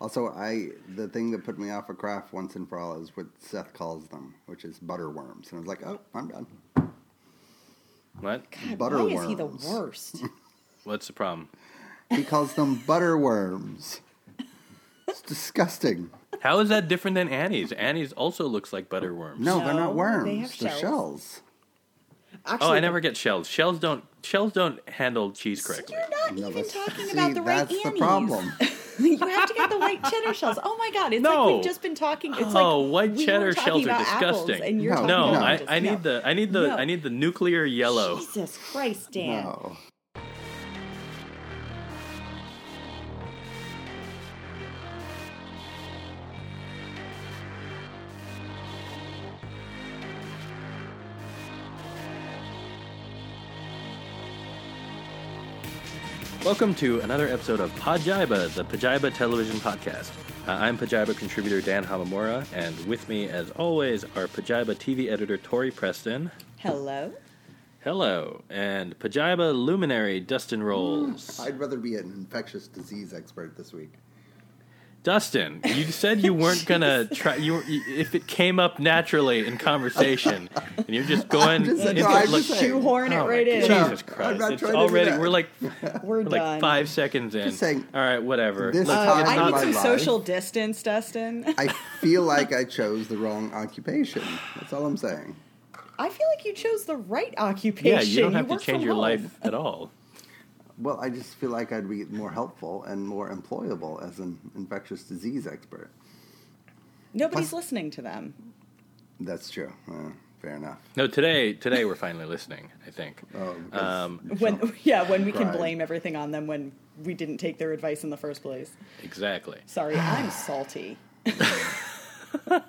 Also, I the thing that put me off of craft once and for all is what Seth calls them, which is butterworms, and I was like, oh, I'm done. What? God, Butter why is he the worst? What's the problem? He calls them butterworms. It's disgusting. How is that different than Annie's? Annie's also looks like butterworms. No, they're not worms. they have They're shells. shells. Actually, Oh, I never get shells. Shells don't shells don't handle cheese correctly. You're not No, even talking see, about the right that's the problem. you have to get the white cheddar shells. Oh my god, it's No. like we've just been talking. It's oh, like white we cheddar shells are disgusting. and you're No, talking no, I, oranges. I need No. the I need the No. I need the nuclear yellow. Jesus Christ, Dan. Welcome to another episode of Pajiba, the Pajiba Television Podcast. Uh, I'm Pajiba contributor Dan Hamamura, and with me, as always, our Pajiba TV editor Tori Preston. Hello. Hello, and Pajiba luminary Dustin Rowles. I'd rather be an infectious disease expert this week. Dustin, you said you weren't gonna try. You were, if it came up naturally in conversation, and you're just going. just- into- no, I'm look- just saying. Shoehorn it Oh my right in. No, Jesus I'm Christ! not It's trying to do already that. we're like We're we're like five seconds in. Just saying, All right, whatever. this Look, is Uh, I need my some life. social distance, Dustin. I feel like I chose the wrong occupation. That's all I'm saying. I feel like you chose the right occupation. yeah, you don't have to change your home. life at all. Well, I just feel like I'd be more helpful and more employable as an infectious disease expert. Nobody's Plus- listening to them. That's true. Uh, fair enough. No, today today we're finally listening. I think. Oh, Um, When yeah, when we can blame everything on them when we didn't take their advice in the first place. Exactly. Sorry, I'm salty.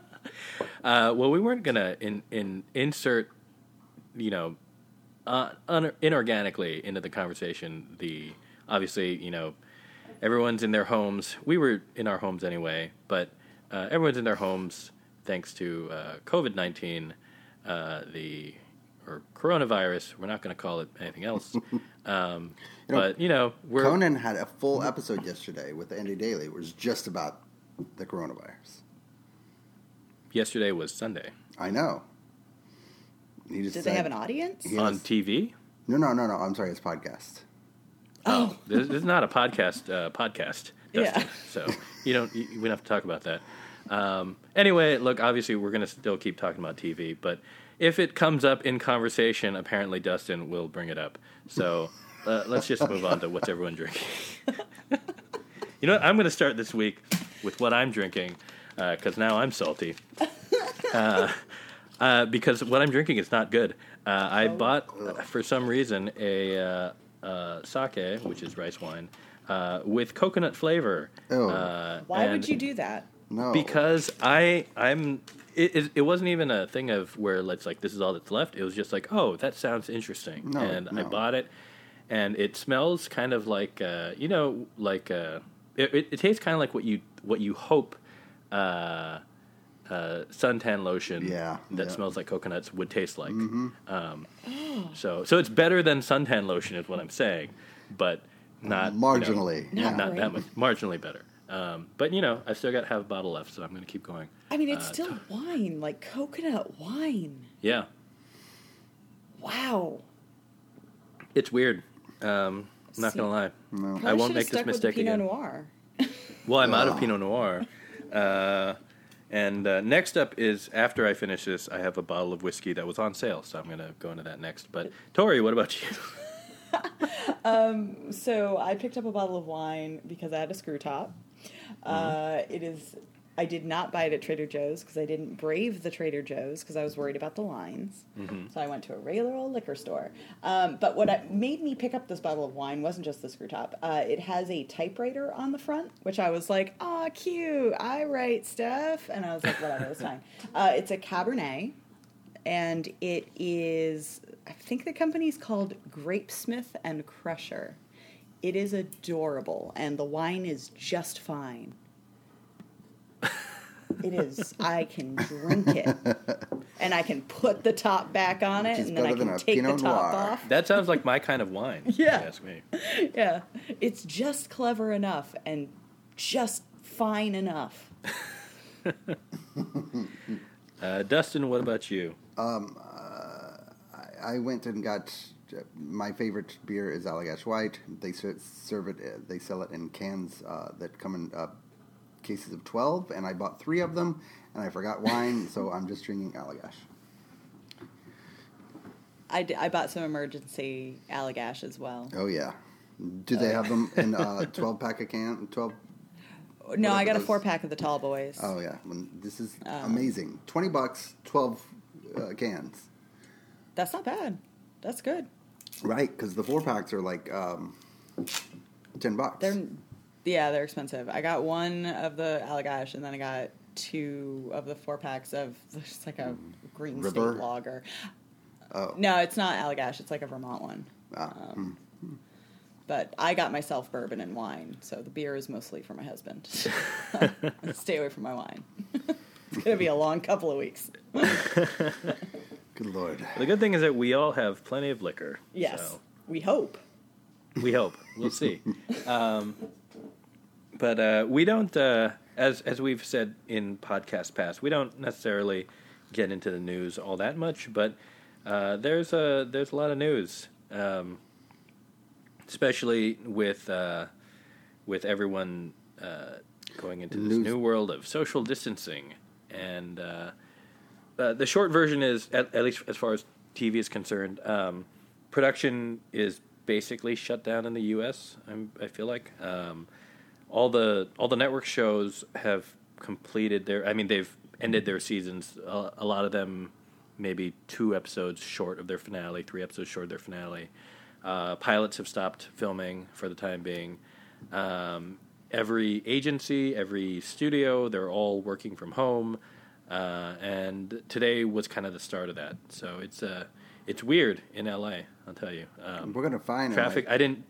Uh, well, we weren't gonna in, in insert, you know, uh, un- inorganically into the conversation. The obviously, you know, everyone's in their homes. We were in our homes anyway, but uh, everyone's in their homes thanks to uh, COVID nineteen, uh, the or coronavirus. We're not going to call it anything else. um, You know, but you know, we're Conan had a full episode yesterday with Andy Daly. It was just about the coronavirus. yesterday was Sunday I know. He just Did they said- have an audience? He on TV. No, no, no, no. I'm sorry. It's podcast. Oh, this, this is not a podcast. Uh, podcast, Dustin. Yeah. So you don't. You, we don't have to talk about that. Um, anyway, look. Obviously, we're going to still keep talking about TV, but if it comes up in conversation, apparently Dustin will bring it up. So uh, let's just move on to what's everyone drinking. you know what? I'm going to start this week with what I'm drinking because now I'm salty. Uh, uh, because what I'm drinking is not good. Uh, I bought, uh, for some reason, a uh, uh, sake, which is rice wine, uh, with coconut flavor. Oh. Uh, Why would you do that? No. Because I, I'm. It, it, it wasn't even a thing of where it's like this is all that's left. It was just like, oh, that sounds interesting, No, and I bought it, and it smells kind of like, uh, you know, like uh, it, it, it tastes kind of like what you what you hope uh, uh, suntan lotion Yeah, that yeah. smells like coconuts would taste like. Mm-hmm. Um, so so it's better than suntan lotion is what I'm saying, but not you know, Marginally, not, yeah. not that much, marginally better. Um, but you know, I still got half a bottle left, so I'm going to keep going. I mean, it's Uh, still wine, like coconut wine. Yeah, Wow. it's weird. Um, I'm not going to lie. No. Probably I won't should've make this stuck with mistake the Pinot again. Noir. Well, I'm out of Pinot Noir. Uh, and uh, next up is after I finish this, I have a bottle of whiskey that was on sale, so I'm going to go into that next. But Tori, what about you? So I picked up a bottle of wine because I had a screw top. Uh, it is. I did not buy it at Trader Joe's because I didn't brave the Trader Joe's because I was worried about the lines. So I went to a regular old liquor store. Um, but what I, made me pick up this bottle of wine wasn't just the screw top. Uh, it has a typewriter on the front, which I was like, "Ah, cute! I write stuff," and I was like, "Whatever, it's fine." Uh, it's a Cabernet and it is I think the company's called Grapesmith and Crusher. It is adorable and the wine is just fine. It is. I can drink it. And I can put the top back on it Which is and then I better than can a take the Pinot top Noir. off. That sounds like my kind of wine. if Yeah. you ask me. Yeah. It's just clever enough and just fine enough. Uh, Dustin, what about you? I, I went and got my favorite beer is Allagash White. They ser- serve it. uh, They sell it in cans uh, that come in uh, cases of twelve, and I bought three of them, and I forgot wine, so I'm just drinking Allagash. I, d- I bought some emergency Allagash as well. Oh yeah. Do they have them in uh, twelve pack of can? Twelve. No, I got a four pack of the tall boys. Oh yeah. This is Oh. amazing. Twenty bucks, twelve uh, cans. That's not bad. That's good. Right, because the four packs are like um, ten bucks. They're yeah, they're expensive. I got one of the Allagash, and then I got two of the four packs of just like a Green River? State Lager. oh. No, it's not Allagash. It's like a Vermont one. Ah, Um, But I got myself bourbon and wine, so the beer is mostly for my husband. Stay away from my wine. it's gonna be a long couple of weeks. Good lord. The good thing is that we all have plenty of liquor. Yes, so we hope. we hope. We'll see. um, but uh, we don't, uh, as as we've said in podcast past, we don't necessarily get into the news all that much. But uh, there's a there's a lot of news, um, especially with uh, with everyone uh, going into this News. new world of social distancing and. Uh, uh, the short version is, at, at least as far as TV is concerned, um, production is basically shut down in the U.S. I'm, I feel like um, all the all the network shows have completed their. I mean, they've ended their seasons. A, a lot of them, maybe two episodes short of their finale, three episodes short of their finale. Uh, pilots have stopped filming for the time being. Um, every agency, every studio, they're all working from home. Uh, and today was kind of the start of that. So it's uh, it's weird in LA. I'll tell you. Um, We're gonna find traffic. In I didn't.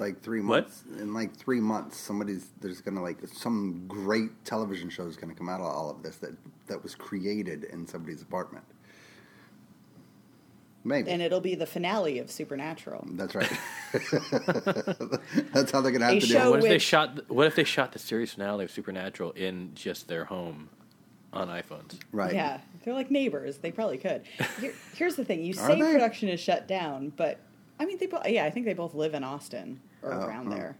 Like three What? months. In like three months, somebody's there's gonna like some great television show is gonna come out of all of this that that was created in somebody's apartment. Maybe. And it'll be the finale of Supernatural. That's right. That's how they're gonna have A to show do What if they shot? What if they shot the series finale of Supernatural in just their home on iPhones? Right. Yeah, they're like neighbors. They probably could. Here, here's the thing: you say they? production is shut down, but I mean, they both. Yeah, I think they both live in Austin or Oh, around huh. there.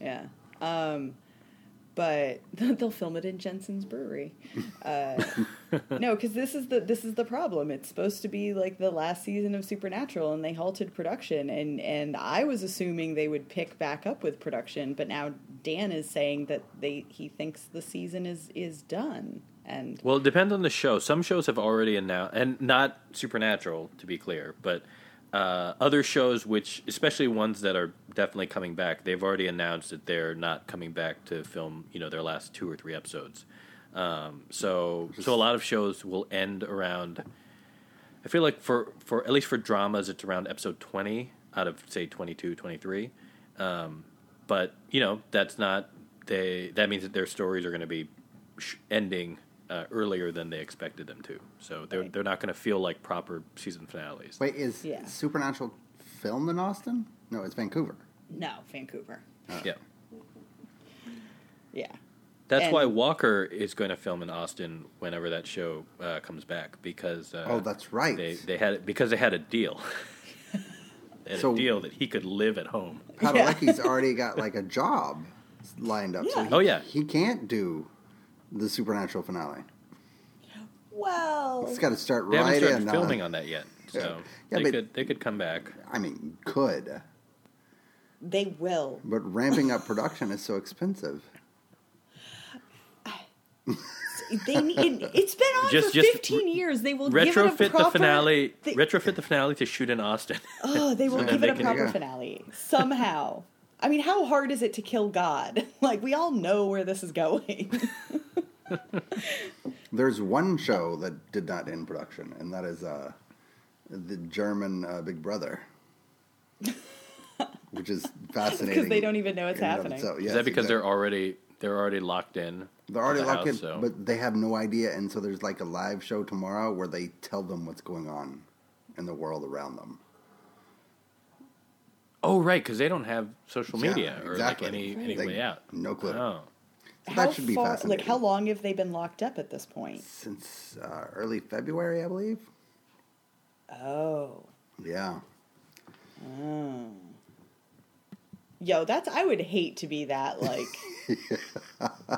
Yeah, um, but they'll film it in Jensen's brewery. Uh, no, because this is the this is the problem. It's supposed to be like the last season of Supernatural, and they halted production. and And I was assuming they would pick back up with production, but now Dan is saying that they he thinks the season is is done. And Well, it depends on the show. Some shows have already announced, and not Supernatural, to be clear, but uh, other shows, which especially ones that are definitely coming back, they've already announced that they're not coming back to film, you know, their last two or three episodes. Um, so, so a lot of shows will end around. I feel like for for at least for dramas, it's around episode twenty out of say 22, 23. Um, but you know, that's not they. That means that their stories are going to be sh- ending uh, earlier than they expected them to. So they're Right. they're not going to feel like proper season finales. Wait, is Yeah. Supernatural filmed in Austin? No, it's Vancouver. no, Vancouver. Yeah, Yeah. that's And- why Walker is going to film in Austin whenever that show uh, comes back because uh, Oh, that's right. They they had because they had a deal. they had So- a deal that he could live at home. Padalecki's already got like a job lined up. So he, Oh, yeah. He can't do the Supernatural finale. Well, It's got to start They haven't right started in. uh, filming on that yet, so Yeah. Yeah, they but- could they could come back. I mean, could, they will. but ramping up production is so expensive. They need, it's been on Just- for just 15 years. They will give it a retrofit proper, the finale. They, retrofit the finale to shoot in Austin. oh, they will So give it a they can- proper Yeah. finale somehow. I mean, how hard is it to kill God? Like we all know where this is going. There's one show that did not end production, and that is uh, the German uh, Big Brother, which is fascinating. Because they don't even know it's in and of happening. itself. Is that because exactly. they're already they're already locked in? They're already the locked in, so- but they have no idea, and so there's like a live show tomorrow where they tell them what's going on in the world around them. Oh, right, because they don't have social Yeah, media or exactly. like any, any They- way out. no clue. Oh. So how that should be far, fascinating. like how long have they been locked up at this point? Since uh, early February, I believe. Oh. Yeah. Oh. Yo, that's I would hate to be that like.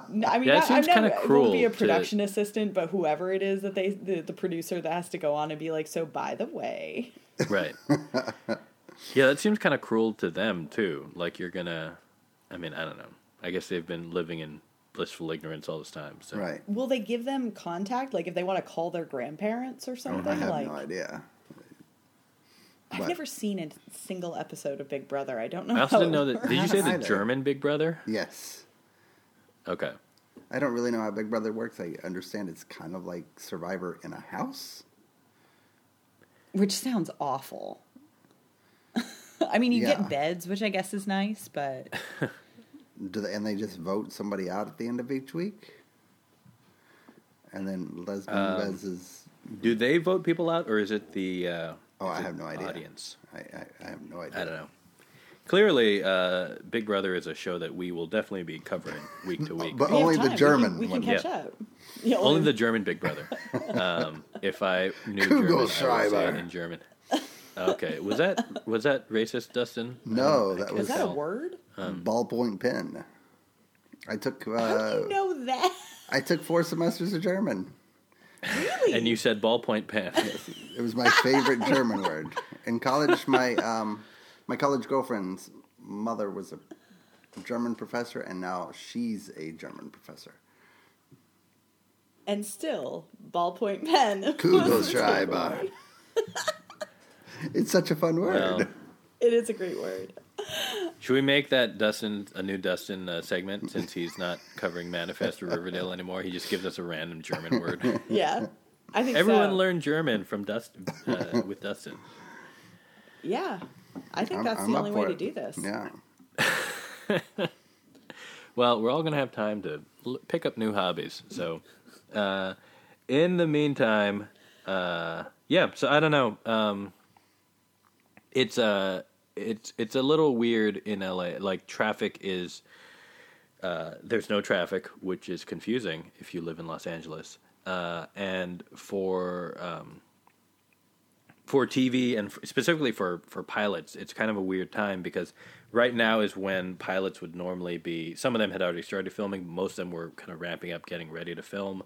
No, I mean, Yeah, it I, seems I'm kinda never, I won't be a cruel to- production assistant, but whoever it is that they the, the producer that has to go on and be like, so by the way, Right. yeah, that seems kind of cruel to them too. Like you're gonna, I mean, I don't know. I guess they've been living in blissful ignorance all this time. So Right. will they give them contact? Like if they want to call their grandparents or something? I have like no idea. I've But- never seen a single episode of Big Brother. I don't know. I also how didn't know that. Did you say the Either. German Big Brother? Yes. Okay. I don't really know how Big Brother works. I understand it's kind of like Survivor in a house. Which sounds awful. I mean, you Yeah. get beds, which I guess is nice, but Do they, and they just vote somebody out at the end of each week? And then Lesbian Um, Les is. Do they vote people out, or is it the? Uh, Oh, I have no idea. Audience. I, I, I have no idea. I don't know. Clearly, uh, Big Brother is a show that we will definitely be covering week to week. But we only the time. We can- German We can, one. catch Yeah. up. Yeah, Only the German Big Brother. Um, if I knew German, I would say it in German. Okay, was that was that racist, Dustin? No, I that can't Is that a tell. word? ballpoint pen. I took How uh, do you know that? I took four semesters of German. Really? And you said ballpoint pen. It was my favorite German word. In college, my um, my college girlfriend's mother was a German professor, and now she's a German professor. and still, ballpoint pen. Kugelschreiber. It's such a fun word. Well, It is a great word. should we make that Dustin a new Dustin uh, segment since he's not covering Manifest or Riverdale anymore? He just gives us a random German word. Yeah, I think Everyone so. learned German from Dustin uh, with Dustin. Yeah, I think I'm- that's I'm the only for way to do this. Yeah. Well, we're all going to have time to l- pick up new hobbies. So, uh, in the meantime, uh, yeah. So I don't know. Um, it's uh, it's it's a little weird in LA. Like traffic is. Uh, there's no traffic, which is confusing if you live in Los Angeles. Uh, and for um, for TV and f specifically for for pilots, it's kind of a weird time because right now is when pilots would normally be. Some of them had already started filming. Most of them were kind of ramping up, getting ready to film.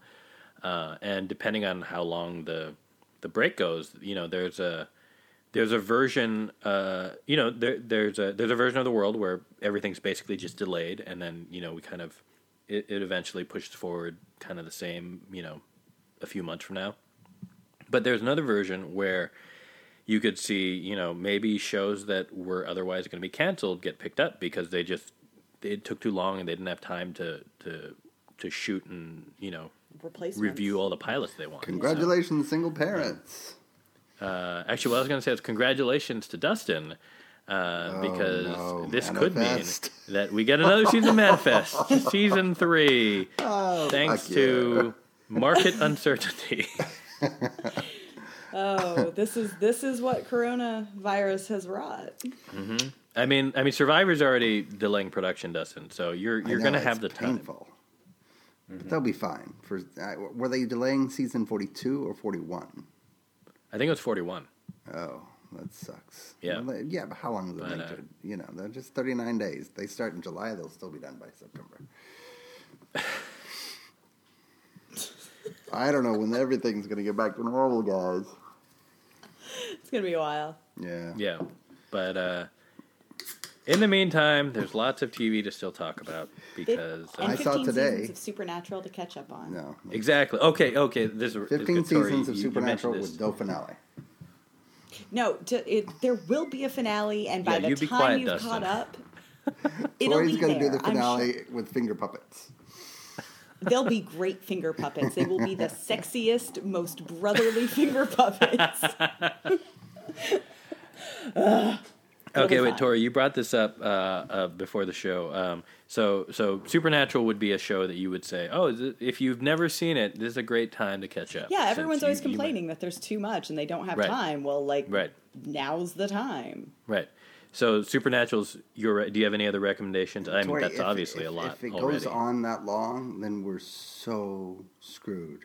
Uh, and depending on how long the the break goes, you know, there's a there's a version. Uh, you know, there there's a there's a version of the world where everything's basically just delayed, and then you know we kind of it, it eventually pushes forward, kind of the same. You know, a few months from now. But there's another version where you could see, you know, maybe shows that were otherwise going to be canceled get picked up because they just it took too long and they didn't have time to to to shoot and you know review all the pilots they want. Congratulations, single parents. So, uh, actually, what I was going to say is congratulations to Dustin. Uh, Oh, because no, this Manifest. could mean that we get another season of Manifest, season three, thanks fuck to market uncertainty. Oh, this is this is what coronavirus has wrought. I mean, I mean, Survivor's already delaying production, Dustin. So you're you're going to it's have the time. painful. But they'll be fine. For uh, were they delaying season forty two or forty one? I think it was 41. Oh, that sucks. Yeah. Well, they- yeah, but how long does it uh. You know, they're just thirty nine days. They start in July. They'll still be done by September. I don't know when everything's going to get back to normal, guys. It's gonna be a while. Yeah. Yeah, but uh, in the meantime, there's lots of TV to still talk about because and I uh, saw 15 today- seasons of Supernatural to catch up on. No. exactly. Okay, okay. This is Fifteen Tori, seasons of you- you Supernatural mentioned with this. no finale. No, to, it, there will be a finale, and by Yeah, the you be time quiet, you've Dustin. caught up, it'll Tori's be going to there. do the I'm finale sure. with finger puppets. They'll be great finger puppets. They will be the sexiest, most brotherly finger puppets. It'll be Okay, wait. Tori, you brought this up uh, uh, before the show. Um, so, so Supernatural would be a show that you would say, "Oh, is it- if you've never seen it, this is a great time to catch up." Yeah, since everyone's you- always you might- complaining that there's too much and they don't have Right. time. Well, like, Right. now's the time. Right. So Supernatural's your. Do you have any other recommendations? I mean, Tori, that's if- obviously if- a lot If it already. goes on that long, then we're so screwed.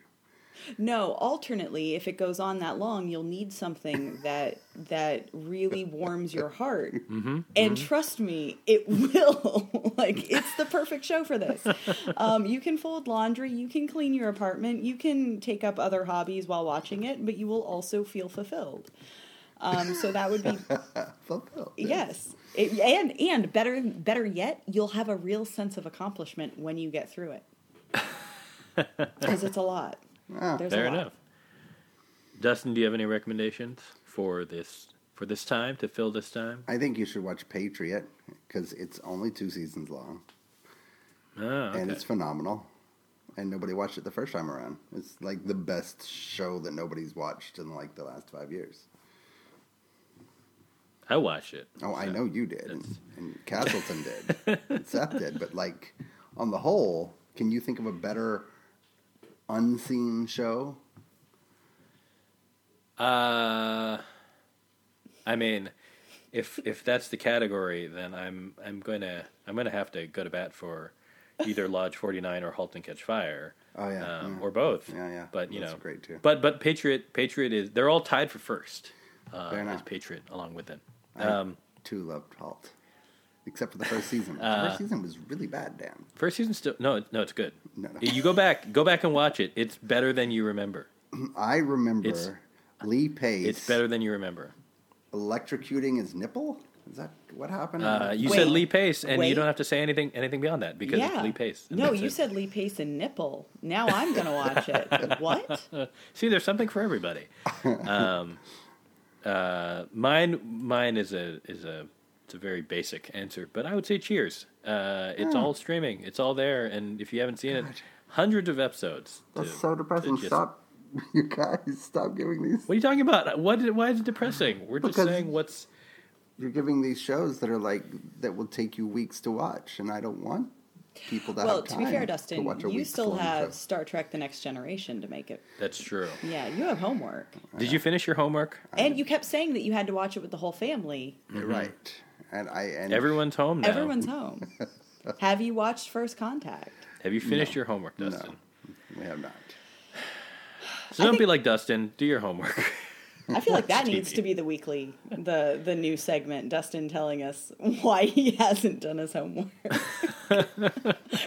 No, alternately, if it goes on that long, you'll need something that that really warms your heart. Mm-hmm, And trust me, it will. like it's the perfect show for this. Um, you can fold laundry, you can clean your apartment, you can take up other hobbies while watching it, but you will also feel fulfilled. Um, so that would be Fulfilled. yes, it, and and better better yet, you'll have a real sense of accomplishment when you get through it because it's a lot. Ah, There's Fair enough. Dustin, do you have any recommendations for this for this time to fill this time? I think you should watch Patriot because it's only two seasons long Oh, okay. and it's phenomenal. And nobody watched it the first time around. It's like the best show that nobody's watched in like the last five years. I watched it. Oh, I know you did, and, and Castleton did, and Seth did. But like on the whole, can you think of a better unseen show? Uh, I mean, if if that's the category, then I'm I'm gonna I'm gonna have to go to bat for either Lodge 49 or Halt and Catch Fire. Oh, yeah, um, yeah. or both. Yeah, yeah. But you That's know, great, too. But but Patriot Patriot is they're all tied for first. Uh, Fair enough. Patriot along with it. I Um, too loved Halt, except for the first season. the Uh, first season was really bad, Dan. first season still no no it's good. No, no. You go back go back and watch it. It's better than you remember. I remember It's- Lee Pace. It's better than you remember. electrocuting his nipple. Is that what happened? Uh, you Wait. said Lee Pace, and you don't have to say anything anything beyond that because it's Lee Pace. No, you it. said Lee Pace and nipple. Now I'm gonna watch it. what? See, there's something for everybody. um, uh, mine, mine is a is a it's a very basic answer, but I would say Cheers. Uh, it's all streaming. It's all there, and if you haven't seen it, hundreds of episodes. That's to- so depressing. just- Stop, you guys! Stop giving these. What are you talking about? What? Why is it depressing? We're just Because- saying what's. You're giving these shows that are like that will take you weeks to watch, and I don't want people to Well, have to be fair, Dustin, watch you still have show. Star Trek: The Next Generation to make it. That's true. Yeah, you have homework, Did you finish your homework? and you kept saying that you had to watch it with the whole family. You're right, and I and Everyone's home now. Everyone's home. have you watched First Contact? Have you finished your homework, Dustin? we have not. So don't think- be like Dustin. Do your homework. I feel like that Watch needs to be the weekly, the the new segment. Dustin telling us why he hasn't done his homework.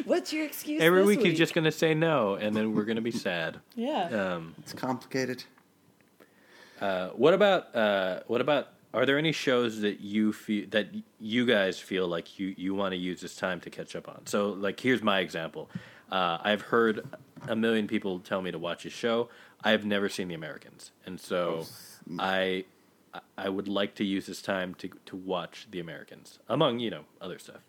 What's your excuse? Every this week, week he's just going to say no, and then we're going to be sad. yeah. Um, It's complicated. uh, what about uh, what about? Are there any shows that you feel that you guys feel like you you want to use this time to catch up on? So, like, here's my example. Uh, I've heard a million people tell me to watch a show. I've never seen The Americans, and so I I would like to use this time to to watch The Americans, among you know other stuff.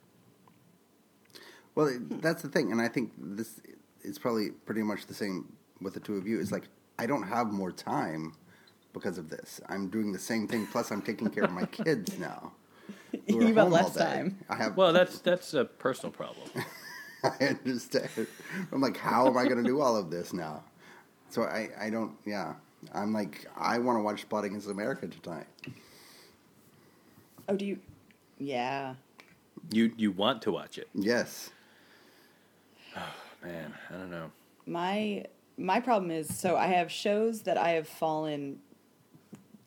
Well, that's the thing, and I think this is probably pretty much the same with the two of you. It's like I don't have more time because of this. I'm doing the same thing. Plus, I'm taking care of my kids now. who are You have home all less day. time. I have. Well, that's that's a personal problem. I understand. I'm like, how am I going to do all of this now? So I, I don't. Yeah, I'm like, I want to watch Plotting Against America tonight. Oh, do you? Yeah. You you want to watch it, Yes. Oh man? I don't know. My my problem is so I have shows that I have fallen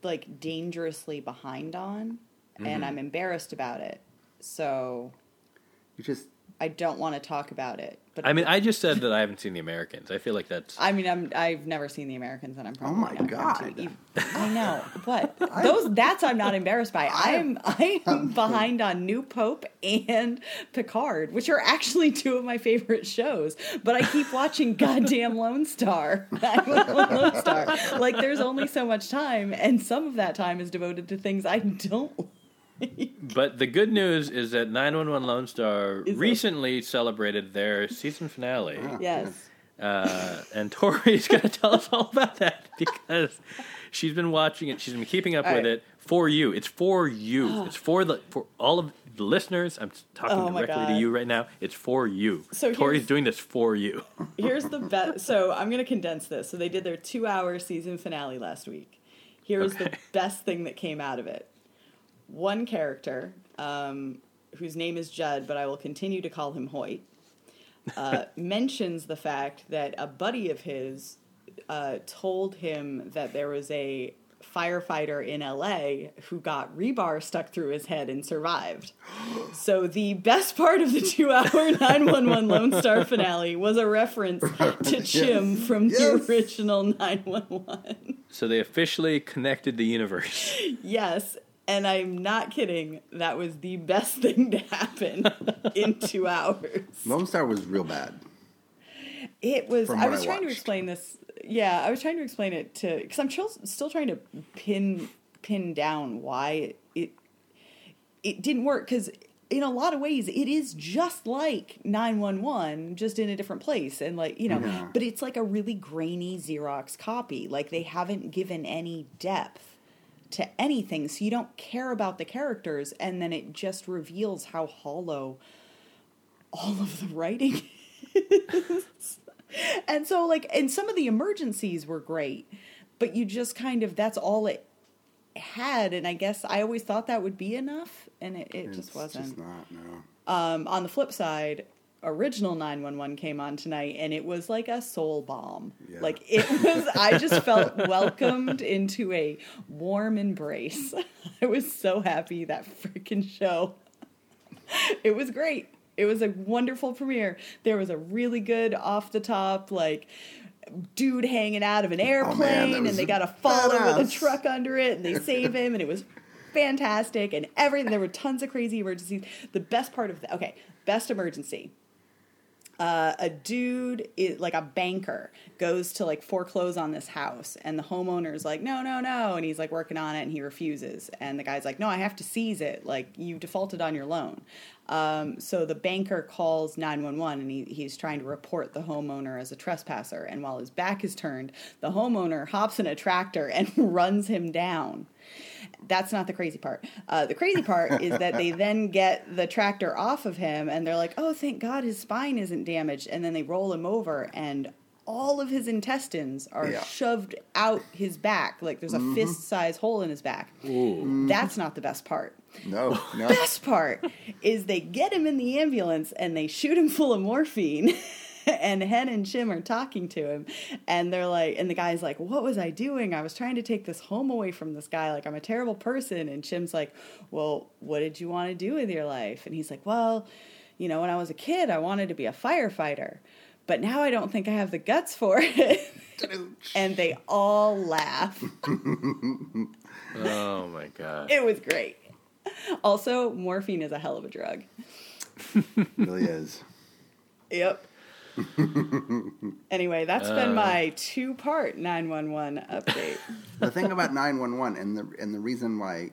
like dangerously behind on, Mm-hmm. and I'm embarrassed about it. So You just. I don't want to talk about it. But I mean, I just said that I haven't seen The Americans. I feel like that's I mean, I'm I've never seen The Americans, and I'm probably Oh my not going God. to. I know what those. That's I'm not embarrassed by. I'm I'm behind on New Pope and Picard, which are actually two of my favorite shows. But I keep watching goddamn Lone Star. Lone Star. Like there's only so much time, and some of that time is devoted to things I don't. Like. But the good news is that 911 Lone Star Is it? recently celebrated their season finale. Yes. Uh, and Tori's going to tell us all about that because she's been watching it. She's been keeping up All with right. it for you. It's for you. it's for the for all of the listeners. I'm talking Oh directly to you right now. It's for you. So Tori's doing this for you. Here's the best. So I'm going to condense this. So they did their two hour season finale last week. Here's the Okay. best thing that came out of it. One character um, whose name is Judd, but I will continue to call him Hoyt, uh, mentions the fact that a buddy of his uh, told him that there was a firefighter in LA who got rebar stuck through his head and survived. So the best part of the two-hour 911 Lone Star finale was a reference to Chim from the original 911. So they officially connected the universe. Yes, and I'm not kidding. That was the best thing to happen in two hours. Lone Star was real bad. It was. From I was I trying to explain this. Yeah, I was trying to explain it to because I'm still still trying to pin pin down why it it didn't work because in a lot of ways it is just like 911 just in a different place and like you know Yeah. but it's like a really grainy xerox copy like they haven't given any depth to anything so you don't care about the characters and then it just reveals how hollow all of the writing is and so like and some of the emergencies were great but you just kind of that's all it had and i guess i always thought that would be enough and it, it just wasn't just not, no. um, on the flip side original 911 came on tonight and it was like a soul bomb. Yeah. like it was i just felt welcomed into a warm embrace. I was so happy that freaking show. It was great. It was a wonderful premiere. There was a really good off the top like dude hanging out of an airplane Oh, that and they gotta fall over the badass. truck under it and they save him and it was fantastic and everything. There were tons of crazy emergencies. The best part of the okay best emergency uh, a dude is like a banker goes to like foreclose on this house and the homeowner's like no no no and he's like working on it and he refuses and the guy's like no i have to seize it like you defaulted on your loan. Um, so the banker calls 911 and he, he's trying to report the homeowner as a trespasser and while his back is turned the homeowner hops in a tractor and runs him down that's not the crazy part. Uh, the crazy part is that they then get the tractor off of him and they're like, oh, thank God his spine isn't damaged. And then they roll him over and all of his intestines are Yeah. shoved out his back. Like there's a fist size hole in his back. That's not the best part. No, no. Best part is they get him in the ambulance and they shoot him full of morphine. and Hen and Chim are talking to him, and they're like, and the guy's like, "What was I doing? I was trying to take this home away from this guy. Like I'm a terrible person." And Chim's like, "Well, what did you want to do with your life?" And he's like, "Well, you know, when I was a kid, I wanted to be a firefighter, but now I don't think I have the guts for it." and they all laugh. Oh my god. It was great. Also, morphine is a hell of a drug. really is. Yep. anyway, that's Uh. been my two part 911 update. the thing about 911 and the and the reason why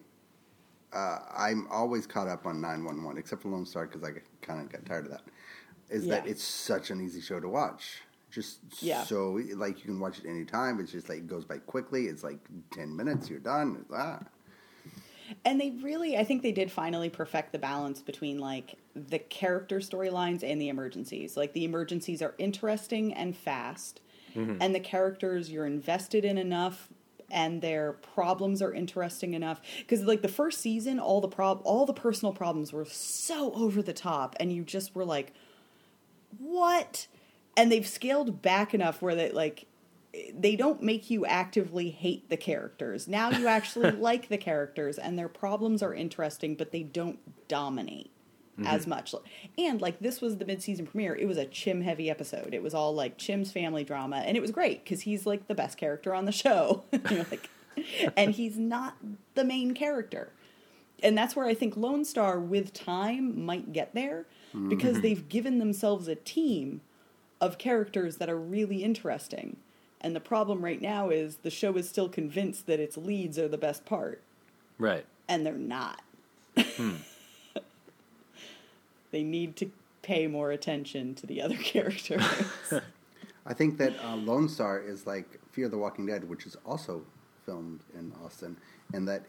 uh, I'm always caught up on 911, except for Lone Star because I kind of got tired of that, is that it's such an easy show to watch. Just Yeah. so like you can watch it anytime. It's just like it goes by quickly. It's like 10 minutes, you're done. Ah. And they really, I think they did finally perfect the balance between like the character storylines and the emergencies. Like the emergencies are interesting and fast, mm-hmm. and the characters you're invested in enough. And their problems are interesting enough because, like the first season, all the prob all the personal problems were so over the top, and you just were like, what and they've scaled back enough where that like they don't make you actively hate the characters. Now you actually like the characters and their problems are interesting but they don't dominate mm-hmm. as much. And like this was the mid-season premiere. It was a chim heavy episode. It was all like chim's family drama and it was great because he's like the best character on the show. You're like and he's not the main character. And that's where I think Lone Star, with time, might get there because mm-hmm. they've given themselves a team of characters that are really interesting. And the problem right now is the show is still convinced that its leads are the best part, Right. and they're not. they need to pay more attention to the other characters. I think that uh, Lone Star is like Fear the Walking Dead, which is also filmed in Austin, and that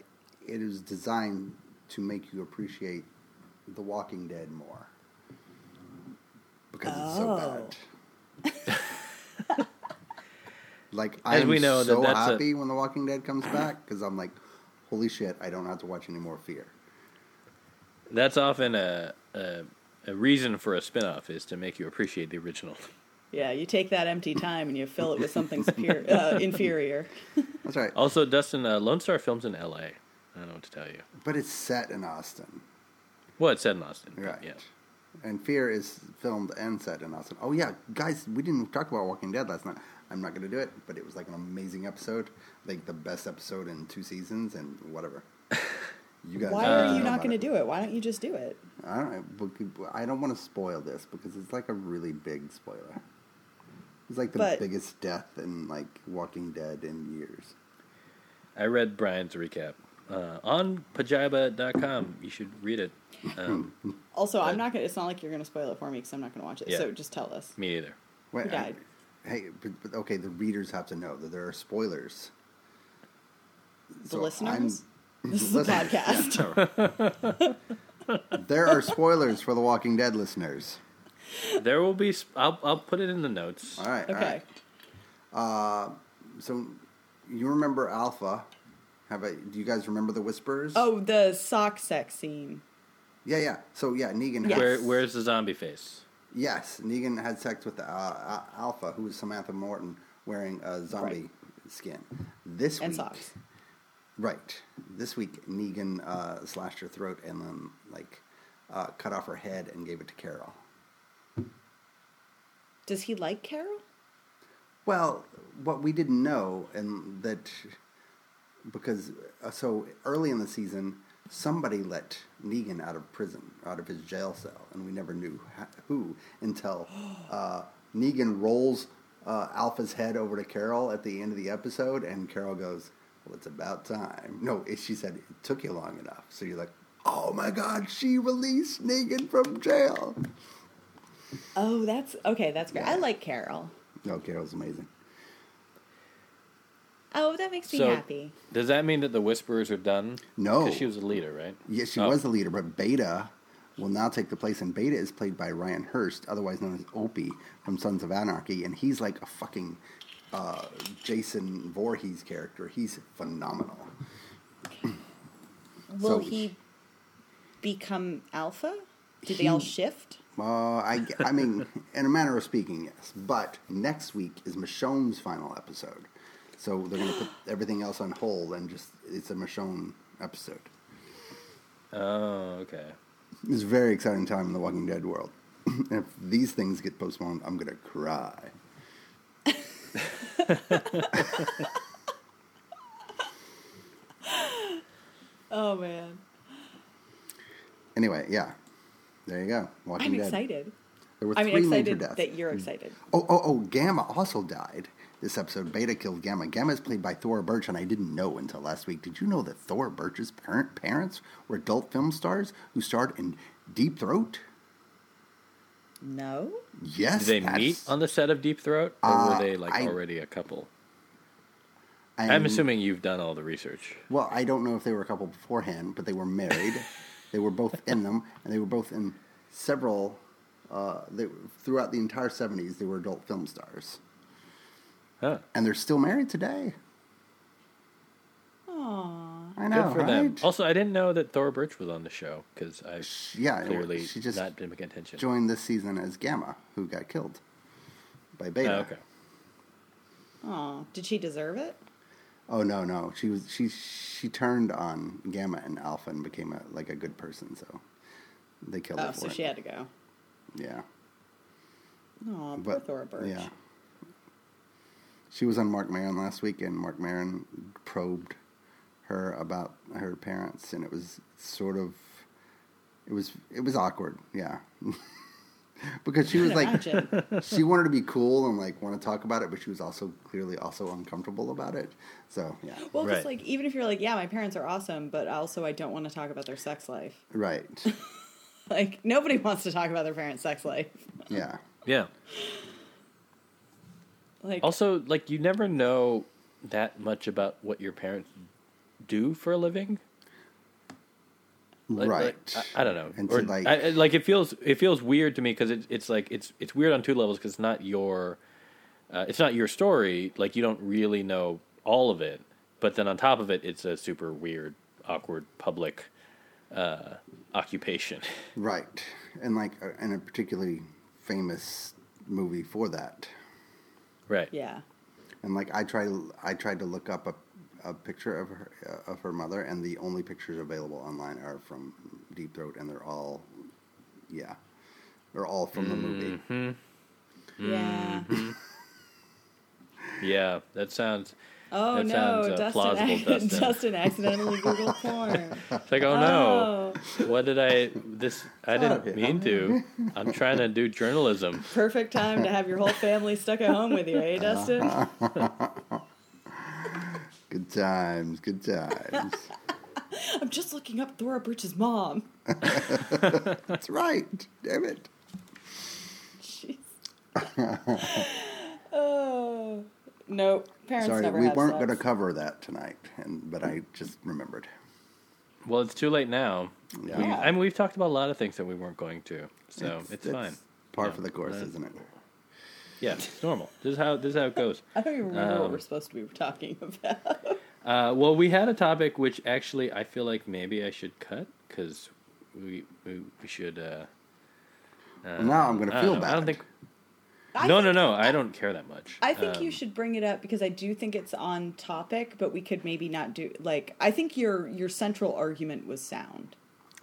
it is designed to make you appreciate The Walking Dead more because it's so bad. Like As I'm we know that so that's a- happy when The Walking Dead comes back because I'm like, holy shit, I don't have to watch any more Fear. That's often a, a a reason for a spin-off is to make you appreciate the original. Yeah, you take that empty time and you fill it with something superior, uh, inferior. That's right. Also, Dustin, uh, Lone Star films in L.A. I don't know what to tell you. But it's set in Austin. Well, it's set in Austin. but Right. Yeah. And Fear is filmed and set in Austin. Oh yeah, guys, we didn't talk about Walking Dead last night. I'm not going to do it, but it was like an amazing episode, like the best episode in two seasons, and whatever. You guys, Why are you not going to do it? Why don't you just do it? I don't. I don't want to spoil this because it's like a really big spoiler. It's like the But- biggest death in like Walking Dead in years. I read Brian's recap uh, on pajiba.com. You should read it. Um, Also, But- I'm not going to, it's not like you're going to spoil it for me because I'm not going to watch it. Yeah. So just tell us. me either. Wait, Who died? I- hey, but, but okay, the readers have to know that there are spoilers. The So listeners? I'm- This is a Listeners, podcast. There are spoilers for the Walking Dead listeners. There will be. Sp- I'll I'll put it in the notes. All right. all Okay. right. Uh, so you remember Alpha? Have I? Do you guys remember the Whispers? Oh, the sock sex scene. yeah, yeah. So yeah, Negan. Yes. Where where's the zombie face? Yes, Negan had sex with uh, uh, Alpha, who was Samantha Morton, wearing a zombie Right. skin. This And week, socks. right? This week, Negan uh, slashed her throat and then like uh, cut off her head and gave it to Carol. Does he like Carol? Well, what we didn't know, and that because uh, so early in the season, somebody let Negan out of prison, out of his jail cell, and we never knew who until uh, Negan rolls uh, Alpha's head over to Carol at the end of the episode, and Carol goes, "Well, it's about time." No, she said it took you long enough. So you're like, "Oh my God, she released Negan from jail." Oh, that's okay. That's great. I like Carol. No, Carol's amazing. Oh, that makes me So- happy. Does that mean that the Whisperers are done? No. because she was a leader, right? Yes, she Oh. was the leader, but Beta will now take the place, and Beta is played by Ryan Hurst, otherwise known as Opie from Sons of Anarchy, and he's like a fucking uh, Jason Voorhees character. He's phenomenal. Will So- he become alpha? Do they all shift? Uh, I, I mean, in a manner of speaking, yes. But next week is Michonne's final episode, so they're going to put everything else on hold and just it's a Michonne episode. Oh, okay. It's a very exciting time in the Walking Dead world. if these things get postponed, I'm going to cry. Oh man, Anyway, yeah. There you go. Walking I'm Dead. excited. There were I'm three major excited deaths. that you're excited. Oh, oh, oh, Gamma also died this episode. Beta killed Gamma. Gamma is played by Thora Birch, and I didn't know until last week. Did you know that Thora Birch's parent, parents were adult film stars who starred in Deep Throat? No. Yes. Did they that's- meet on the set of Deep Throat, or Uh, were they like I- already a couple? and- I'm assuming you've done all the research. Well, I don't know if they were a couple beforehand, but they were married. they were both in them, and they were both in several. Uh, they, throughout the entire 70s, they were adult film stars. Huh. And they're still married today. Aww. I know, Good for right? them. Also, I didn't know that Thora Birch was on the show because I've yeah, clearly she just not been paying attention. joined this season as Gamma, who got killed by Beta. Oh, okay. Aw. Did she deserve it? Oh no, no, she was she she turned on Gamma and Alpha and became a like a good person. So they killed her Oh, so it. she had to go. yeah, Aw, poor but Thora Birch. yeah, she was on Marc Maron last week, and Marc Maron probed her about her parents, and it was sort of it was it was awkward. Yeah. Because she was like, she wanted to be cool and like want to talk about it, but she was also clearly also uncomfortable about it. So yeah, Well, Right. just like even if you're like, yeah, my parents are awesome, but also I don't want to talk about their sex life. right, Like nobody wants to talk about their parents' sex life. yeah. Yeah. Like Also, like you never know that much about what your parents do for a living. Like- right. like, I, I don't know. And or, to, like- I, I- like it feels it feels weird to me because it, it's like it's it's weird on two levels because it's not your uh, it's not your story. Like you don't really know all of it, but then on top of it, it's a super weird, awkward public uh, occupation. Right, and like, uh, and a particularly famous movie for that. Right. Yeah. And like, I tried, I tried to look up a, a picture of her uh, of her mother, and the only pictures available online are from Deep Throat, and they're all, yeah, they're all from the movie. Mm-hmm. Yeah. Yeah, that sounds. Oh That no, sounds, uh, Dustin, plausible, ac- Dustin. accidentally Googled porn. It's like, oh no, what did I? This I didn't Okay. mean to. I'm trying to do journalism. Perfect time to have your whole family stuck at home with you, eh, Dustin? Good times, good times. I'm just looking up Thora Birch's mom. That's right. Damn it. Jeez. oh no, parents Sorry, never we have weren't sex. going to cover that tonight, and but I just remembered. Well, it's too late now. Yeah. We, I mean, we've talked about a lot of things that we weren't going to, so it's, it's fine. Par Yeah. for the course, Uh, isn't it? Yeah, it's normal. This is how this is how it goes. I don't even remember what Um, we're supposed to be talking about. Uh, well, we had a topic which actually I feel like maybe I should cut because we, we we should. Uh, uh, Well, now I'm going to feel know. bad. I don't think. I no, think- no, no. I don't care that much. I think you Um, should bring it up because I do think it's on topic, but we could maybe not do like I think your your central argument was sound.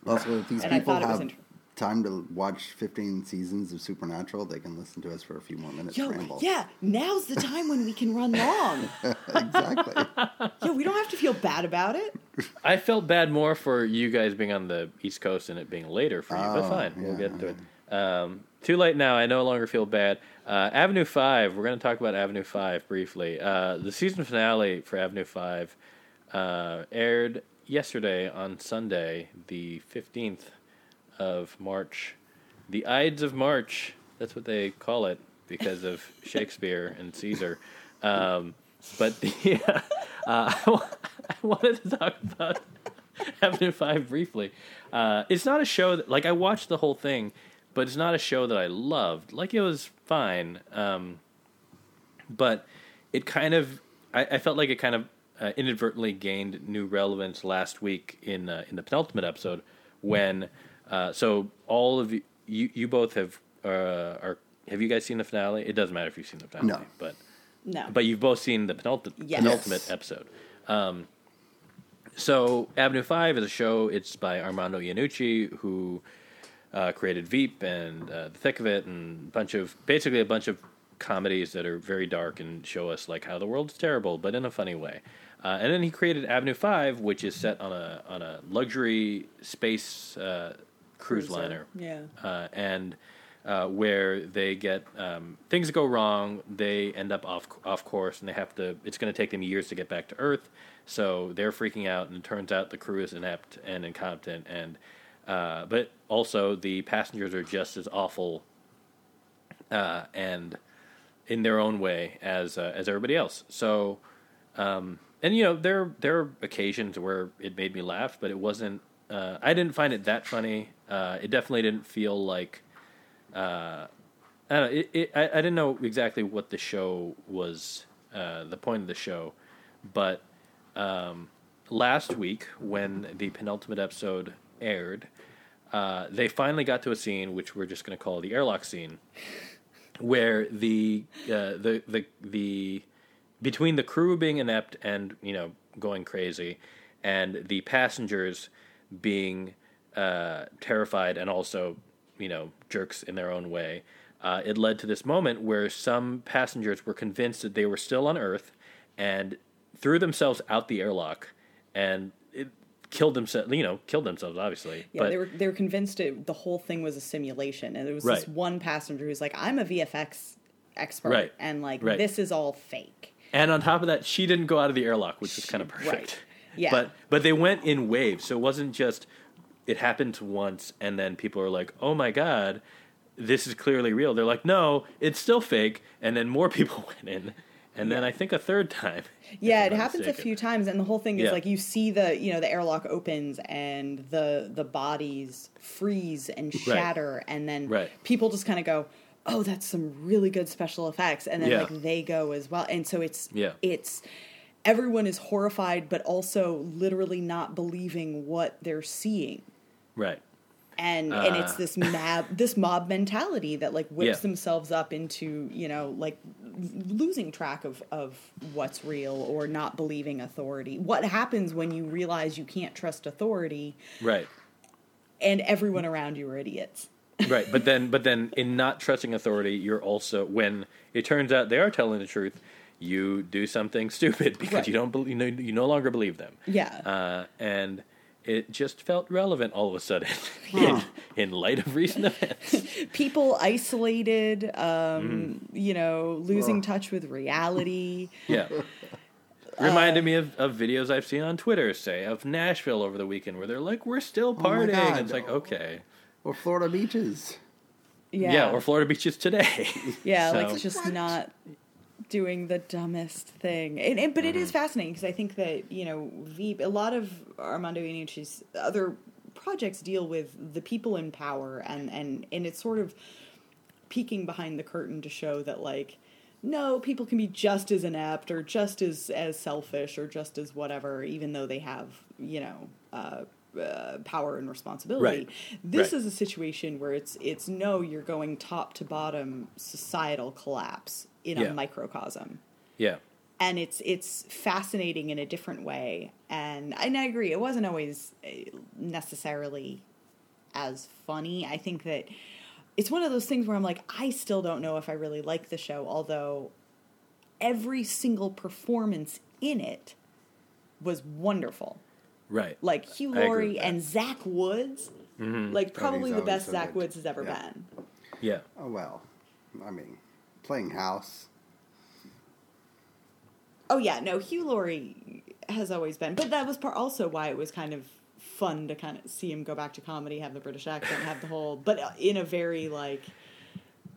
Also, if these And people thought it was have inter- time to watch 15 seasons of Supernatural, they can listen to us for a few more minutes. Yo, ramble. yeah, now's the time when we can run long. exactly. yeah, we don't have to feel bad about it. I felt bad more for you guys being on the East Coast and it being later for you, but Oh, fine. We'll yeah, get into it. Um, too late now. I no longer feel bad. Uh, Avenue Five. We're going to talk about Avenue Five briefly. Uh, the season finale for Avenue Five uh, aired yesterday on Sunday, the fifteenth of March. The Ides of March. That's what they call it because of Shakespeare and Caesar. Um, but the, uh, I wanted to talk about Avenue Five briefly. Uh, it's not a show that like I watched the whole thing, but it's not a show that I loved. Like it was fine, um, but it kind of I, I felt like it kind of uh, inadvertently gained new relevance last week in uh, in the penultimate episode when uh, so all of you you, you both have uh, are have you guys seen the finale? It doesn't matter if you've seen the finale, No. but No. but you've both seen the penultimate, Yes. penultimate episode. Um, so Avenue Five is a show. It's by Armando Iannucci, who uh, created Veep and uh, The Thick of It, and a bunch of basically a bunch of comedies that are very dark and show us like how the world's terrible, but in a funny way. Uh, and then he created Avenue Five, which is set on a on a luxury space uh, cruise Cruiser. liner Yeah. uh, and uh, where they get um, things go wrong, they end up off off course, and they have to. It's going to take them years to get back to Earth, so they're freaking out. And it turns out the crew is inept and incompetent, and uh, but also the passengers are just as awful, uh, and in their own way as uh, as everybody else. So. Um, and you know there there are occasions where it made me laugh, but it wasn't. Uh, I didn't find it that funny. Uh, it definitely didn't feel like. Uh, I don't know. It, it, I, I didn't know exactly what the show was. Uh, the point of the show, but um, last week when the penultimate episode aired, uh, they finally got to a scene which we're just going to call the airlock scene, where the uh, the the the between the crew being inept and you know going crazy, and the passengers being uh, terrified and also you know jerks in their own way, uh, it led to this moment where some passengers were convinced that they were still on Earth and threw themselves out the airlock and killed themselves. You know, killed themselves obviously. Yeah, but they were they were convinced it, the whole thing was a simulation, and there was this one passenger who's like, "I'm a VFX expert, Right. and like Right. this is all fake." And on top of that, she didn't go out of the airlock, which was kind of Right. perfect. Yeah. But but they went in waves, so it wasn't just it happened once and then people are like, "Oh my god, this is clearly real." They're like, "No, it's still fake." And then more people went in. And then I think a third time. Yeah, it happens a few times, and the whole thing is Yeah. like you see the you know the airlock opens and the the bodies freeze and shatter, and then Right. people just kind of go, "Oh, that's some really good special effects," and then Yeah. like they go as well, and so it's Yeah. it's everyone is horrified, but also literally not believing what they're seeing. Right. and and Uh. it's this mob this mob mentality that like whips Yeah. themselves up into you know like losing track of of what's real or not believing authority what happens when you realize you can't trust authority Right. and everyone around you are idiots right but then but then in not trusting authority you're also when it turns out they are telling the truth you do something stupid because Right. you don't believe you, know, you no longer believe them Yeah. uh, and it just felt relevant all of a sudden in, in light of recent events. People isolated um Mm-hmm. you know losing touch with reality. Yeah. Reminded me of, of videos i've seen on twitter say of nashville over the weekend where they're like we're still partying. God. it's like okay. Or Florida beaches. yeah. Yeah, or florida beaches today. Yeah, So- like just not doing the dumbest thing. But it Mm-hmm. is fascinating because I think that you know Veep, a lot of Armando Iannucci's other projects deal with the people in power, and and and it's sort of peeking behind the curtain to show that like. No, people can be just as inept or just as as selfish or just as whatever, even though they have you know uh, uh, power and responsibility. Right. This Right. is a situation where it's it's no, you're going top to bottom societal collapse in Yeah. a microcosm, yeah and it's it's fascinating in a different way. And and I agree, it wasn't always uh, necessarily as funny. I think that it's one of those things where I'm like, I still don't know if I really like the show, although every single performance in it was wonderful. Right Like Hugh Laurie and Zach Woods, like probably the best so Zach good. Woods has ever Yeah. been. yeah Oh well. I mean, playing house. Oh yeah, no, Hugh Laurie has always been, but that was part also why it was kind of fun to kind of see him go back to comedy, have the British accent, have the whole, but in a very like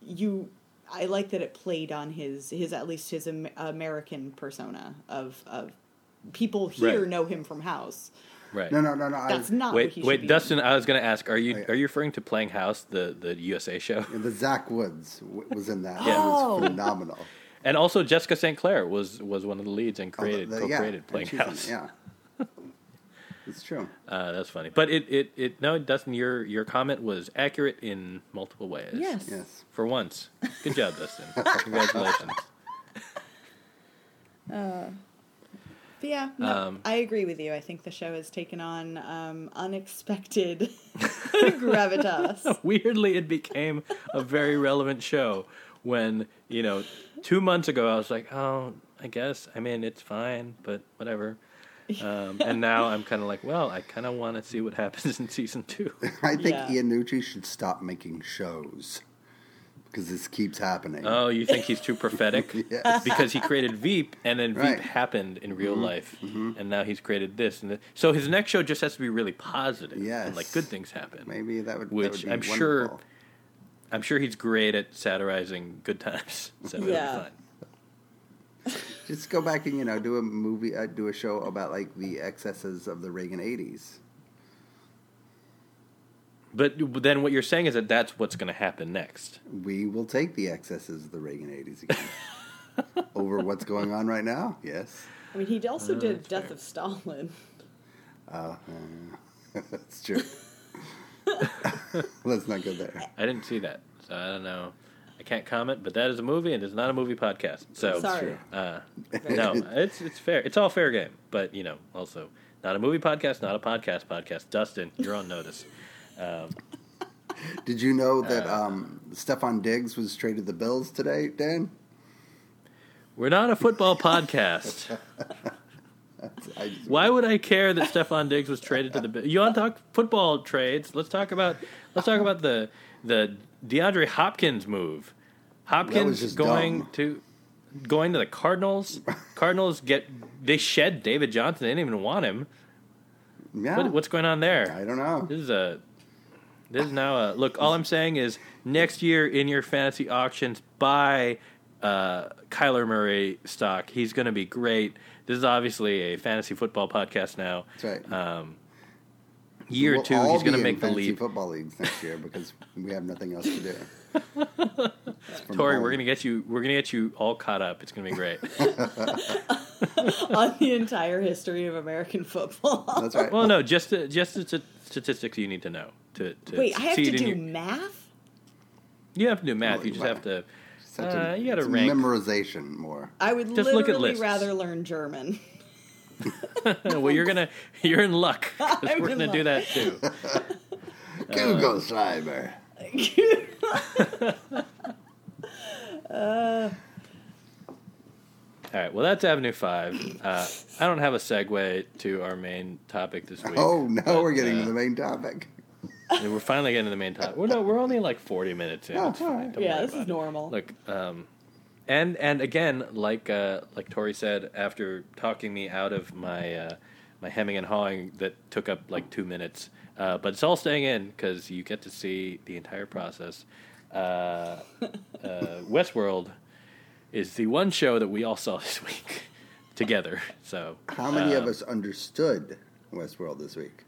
you. I like that it played on his his at least his American persona of of people here Right. know him from House. right No, no, no, no. That's I, not what Wait, he should wait, be Dustin. I was going to ask: Are you Oh, yeah. are you referring to Playing House, the the USA show, the Zach Woods w- was in that. Yeah. It Oh. was phenomenal. and also Jessica St. Clair was was one of the leads and Oh, the- created the- co-created and Playing she's in House. Yeah. It's true. Uh, that's funny, but it, it it no, Dustin, your your comment was accurate in multiple ways. Yes. Yes. for once. Good job, Dustin. Congratulations. But yeah, no, Um, I agree with you. I think the show has taken on um, unexpected gravitas. Weirdly, it became a very relevant show when you know two months ago I was like, oh, I guess. I mean, it's fine, but whatever. Um, and now I'm kind of like, well, I kind of want to see what happens in season two. I think Yeah. Iannucci should stop making shows because this keeps happening. Oh, you think he's too prophetic? Yes. Because he created Veep, and then Veep Right. happened in real life, and now he's created this, and th- so his next show just has to be really positive, and Yes. like good things happen. Maybe that would. that Which would be I'm sure- I'm sure he's great at satirizing good times, so it'll be Yeah. Just go back and you know do a movie, uh, do a show about like the excesses of the Reagan '80s. But then what you're saying is that that's what's going to happen next. We will take the excesses of the Reagan '80s again over what's going on right now. Yes, I mean, he also did Death fair. of Stalin. uh, uh, that's true. Let's not go there. I didn't see that, so I don't know. I can't comment, but that is a movie, and it's not a movie podcast. So, Sorry. uh, no, it's it's fair. It's all fair game, but you know, also not a movie podcast, not a podcast podcast. Dustin, you're on notice. Um, Did you know Uh, that um, Stefon Diggs was traded to the Bills today, Dan? we're not a football podcast. I Why would I care that Stefon Diggs was traded to the? Bills? You want to talk football trades? Let's talk about let's talk about the the DeAndre Hopkins move. Hopkins going dumb. to going to the Cardinals. Cardinals get they shed David Johnson. They didn't even want him. yeah, What, what's going on there? I don't know. This is a this is now a look. All I'm saying is next year in your fantasy auctions, buy uh, Kyler Murray stock. He's going to be great. This is obviously a fantasy football podcast now. That's right. Um, year We'll two, he's going to make the fantasy leap. football leagues next year because we have nothing else to do. From Tori, home. we're gonna get you. We're gonna get you all caught up. It's gonna be great. on the entire history of American football. That's right. well, no, just the, just the st- statistics you need to know to. to Wait, I have to do your- math? you have to do math. Well, You just you have to. Such a- uh, you gotta rank. memorization more. I would Just look at literally lists. rather learn German. well, you're gonna. You're in luck. I'm we're in gonna do that too. Google Schreiber. All right. Well, that's Avenue Five. Uh, I don't have a segue to our main topic this week. Oh, no, but, we're getting uh, to the main topic. We're finally getting to the main topic. Well, no, we're only like 40 minutes in. Oh, It's all fine. right. Yeah, this about is it. normal. Look, um, and and again, like uh, like Tori said, after talking me out of my uh, my hemming and hawing that took up like two minutes, uh, but it's all staying in because you get to see the entire process. Uh, uh, Westworld is the one show that we all saw this week together. So How many of uh, us understood Westworld this week?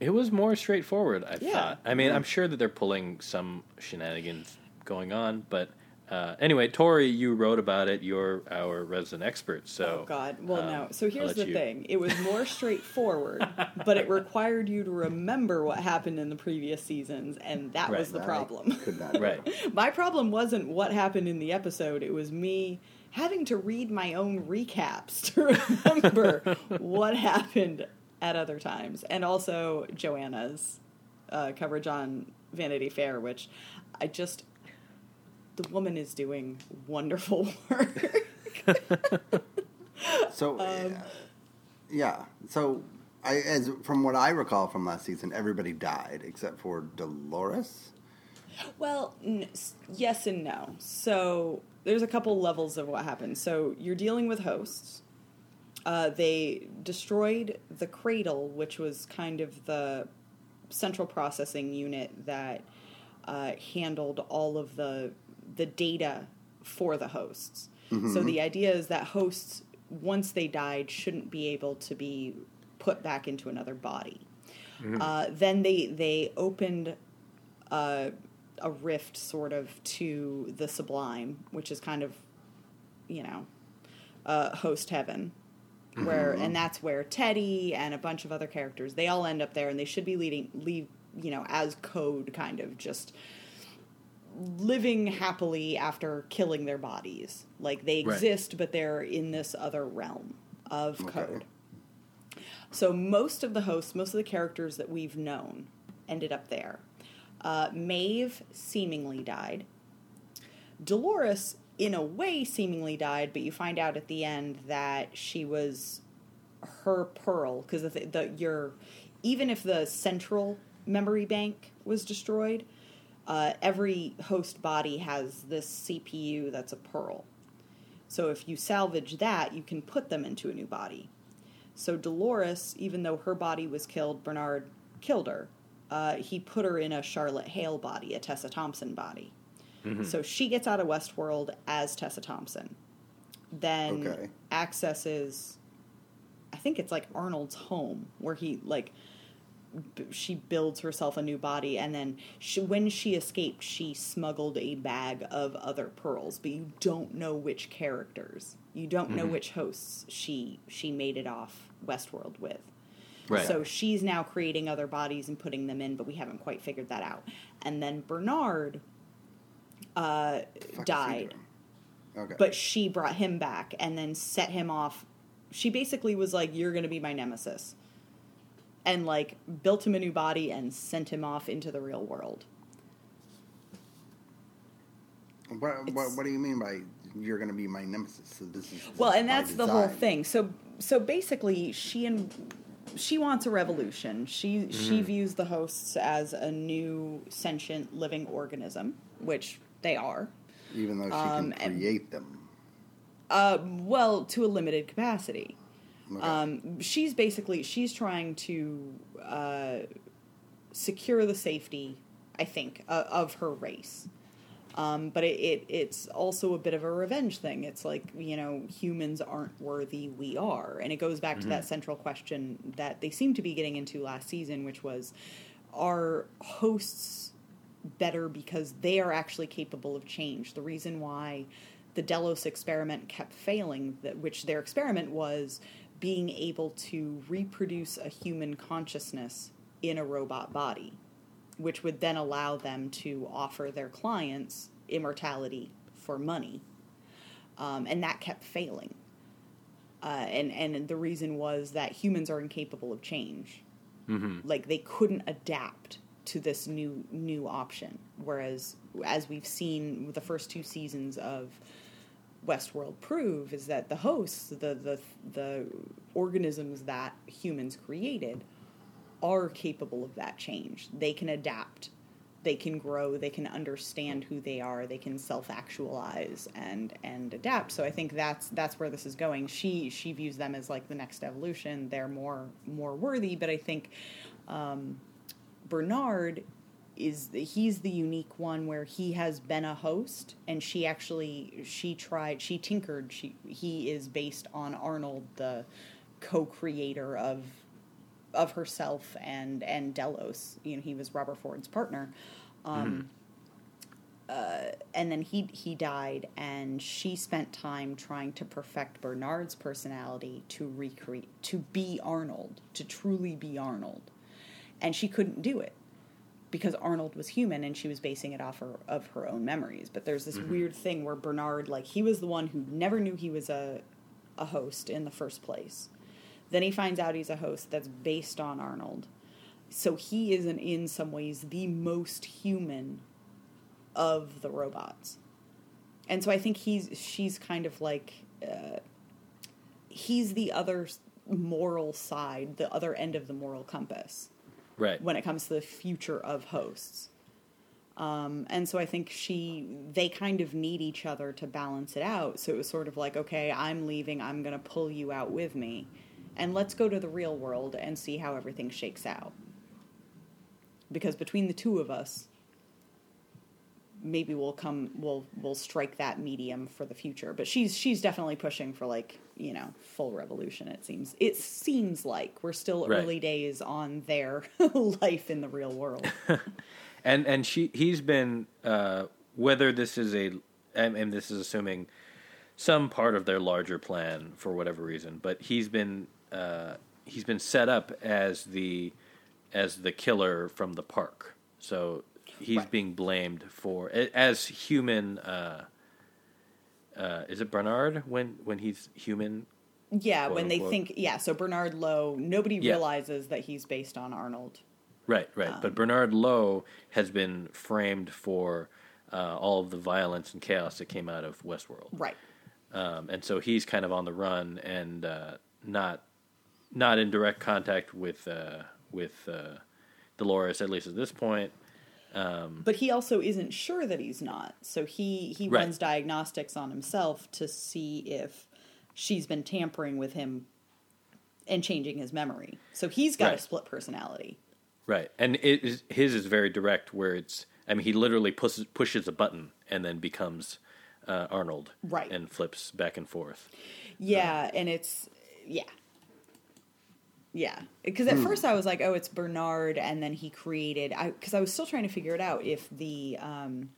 It was more straightforward, I Yeah. thought. I mean, I'm sure that they're pulling some shenanigans going on, but uh, anyway, Tori, you wrote about it. You're our resident expert, so oh God. Well, um, no. So here's the you- thing. It was more straightforward, but it required you to remember what happened in the previous seasons, and that was the I problem. Could not. Right. My problem wasn't what happened in the episode. It was me having to read my own recaps to remember what happened at other times, and also Joanna's uh, coverage on Vanity Fair, which I just the woman is doing wonderful work. So, Um, yeah. So, I, as from what I recall from last season, everybody died except for Dolores. Well, n- yes and no. So there's a couple levels of what happened. So you're dealing with hosts. Uh, they destroyed the cradle, which was kind of the central processing unit that uh, handled all of the the data for the hosts. So the idea is that hosts, once they died, shouldn't be able to be put back into another body. Uh, then they they opened uh, a rift sort of to the sublime, which is kind of, you know, uh, host heaven, where and that's where Teddy and a bunch of other characters they all end up there, and they should be leading leave you know as code kind of just living happily after killing their bodies like they Right. exist but they're in this other realm of Okay. code so most of the hosts, most of the characters that we've known, ended up there. Uh, Maeve seemingly died. Dolores, in a way, seemingly died, but you find out at the end that she was her pearl because the, the your even if the central memory bank was destroyed, uh, every host body has this CPU that's a pearl. So if you salvage that, you can put them into a new body. So Dolores, even though her body was killed, Bernard killed her. Uh, he put her in a Charlotte Hale body, a Tessa Thompson body. So she gets out of Westworld as Tessa Thompson. Then Okay. accesses, I think it's like Arnold's home, where he like she builds herself a new body, and then she, when she escaped, she smuggled a bag of other pearls, but you don't know which characters. You don't know which hosts she she made it off Westworld with. Right. So she's now creating other bodies and putting them in, but we haven't quite figured that out. And then Bernard uh, Fuck is he died. Okay. but she brought him back and then set him off. She basically was like, "You're going to be my nemesis," and like built him a new body and sent him off into the real world. what, what, what do you mean by you're going to be my nemesis? So this is Well, and that's the whole thing. So so basically, she and she wants a revolution. She she views the hosts as a new sentient living organism, which they are. Even though she Um, can and- create them. Uh, well, to a limited capacity. Okay. Um, she's basically she's trying to uh, secure the safety, I think, uh, of her race. Um, but it, it it's also a bit of a revenge thing. It's like you know humans aren't worthy, we are, and it goes back to that central question that they seem to be getting into last season, which was, are hosts better because they are actually capable of change. The reason why the Delos experiment kept failing, that which their experiment was being able to reproduce a human consciousness in a robot body, which would then allow them to offer their clients immortality for money. Um, and that kept failing. Uh, and, and the reason was that humans are incapable of change. Mm-hmm. Like they couldn't adapt to this new new option. Whereas, as we've seen with the first two seasons of Westworld prove, is that the hosts, the the the organisms that humans created, are capable of that change. They can adapt, they can grow, they can understand who they are, they can self actualize and and adapt. So I think that's that's where this is going. She she views them as like the next evolution. They're more more worthy, but I think. Um, Bernard is he's the unique one where he has been a host and she actually she tried she tinkered. She he is based on Arnold the co-creator of of herself and and Delos. You know he was Robert Ford's partner. Um, uh, and then he he died and she spent time trying to perfect Bernard's personality to recreate to be Arnold to truly be Arnold. And she couldn't do it because Arnold was human and she was basing it off her, of her own memories. But there's this weird thing where Bernard, like, he was the one who never knew he was a, a host in the first place. Then he finds out he's a host that's based on Arnold. So he is, in, in some ways, the most human of the robots. And so I think he's she's kind of like uh, he's the other moral side, the other end of the moral compass Right. when it comes to the future of hosts. Um, and so I think she, they kind of need each other to balance it out. So it was sort of like, okay, I'm leaving, I'm going to pull you out with me. And let's go to the real world and see how everything shakes out. Because between the two of us, maybe we'll come we'll we'll strike that medium for the future but she's she's definitely pushing for like you know full revolution it seems it seems like we're still Right. early days on their life in the real world and and she he's been uh, whether this is a and, and this is assuming some part of their larger plan for whatever reason, but he's been uh, he's been set up as the as the killer from the park. So he's Right. being blamed for as human. Uh, uh, is it Bernard when when he's human? yeah when they unquote. think yeah so bernard lowe nobody Yeah. realizes that he's based on arnold Right, right. Um, but Bernard Lowe has been framed for uh, all of the violence and chaos that came out of Westworld. right um, and so he's kind of on the run and uh, not not in direct contact with uh, with uh, Dolores at least at this point. But he also isn't sure that he's not so he he Right. runs diagnostics on himself to see if she's been tampering with him and changing his memory so he's got a split personality Right, and it is, his is very direct, where it's I mean he literally pushes pushes a button and then becomes uh, Arnold, Right. and flips back and forth. Yeah, and it's yeah. Yeah, because at first I was like, "Oh, it's Bernard," and then he created. I because I was still trying to figure it out if the um,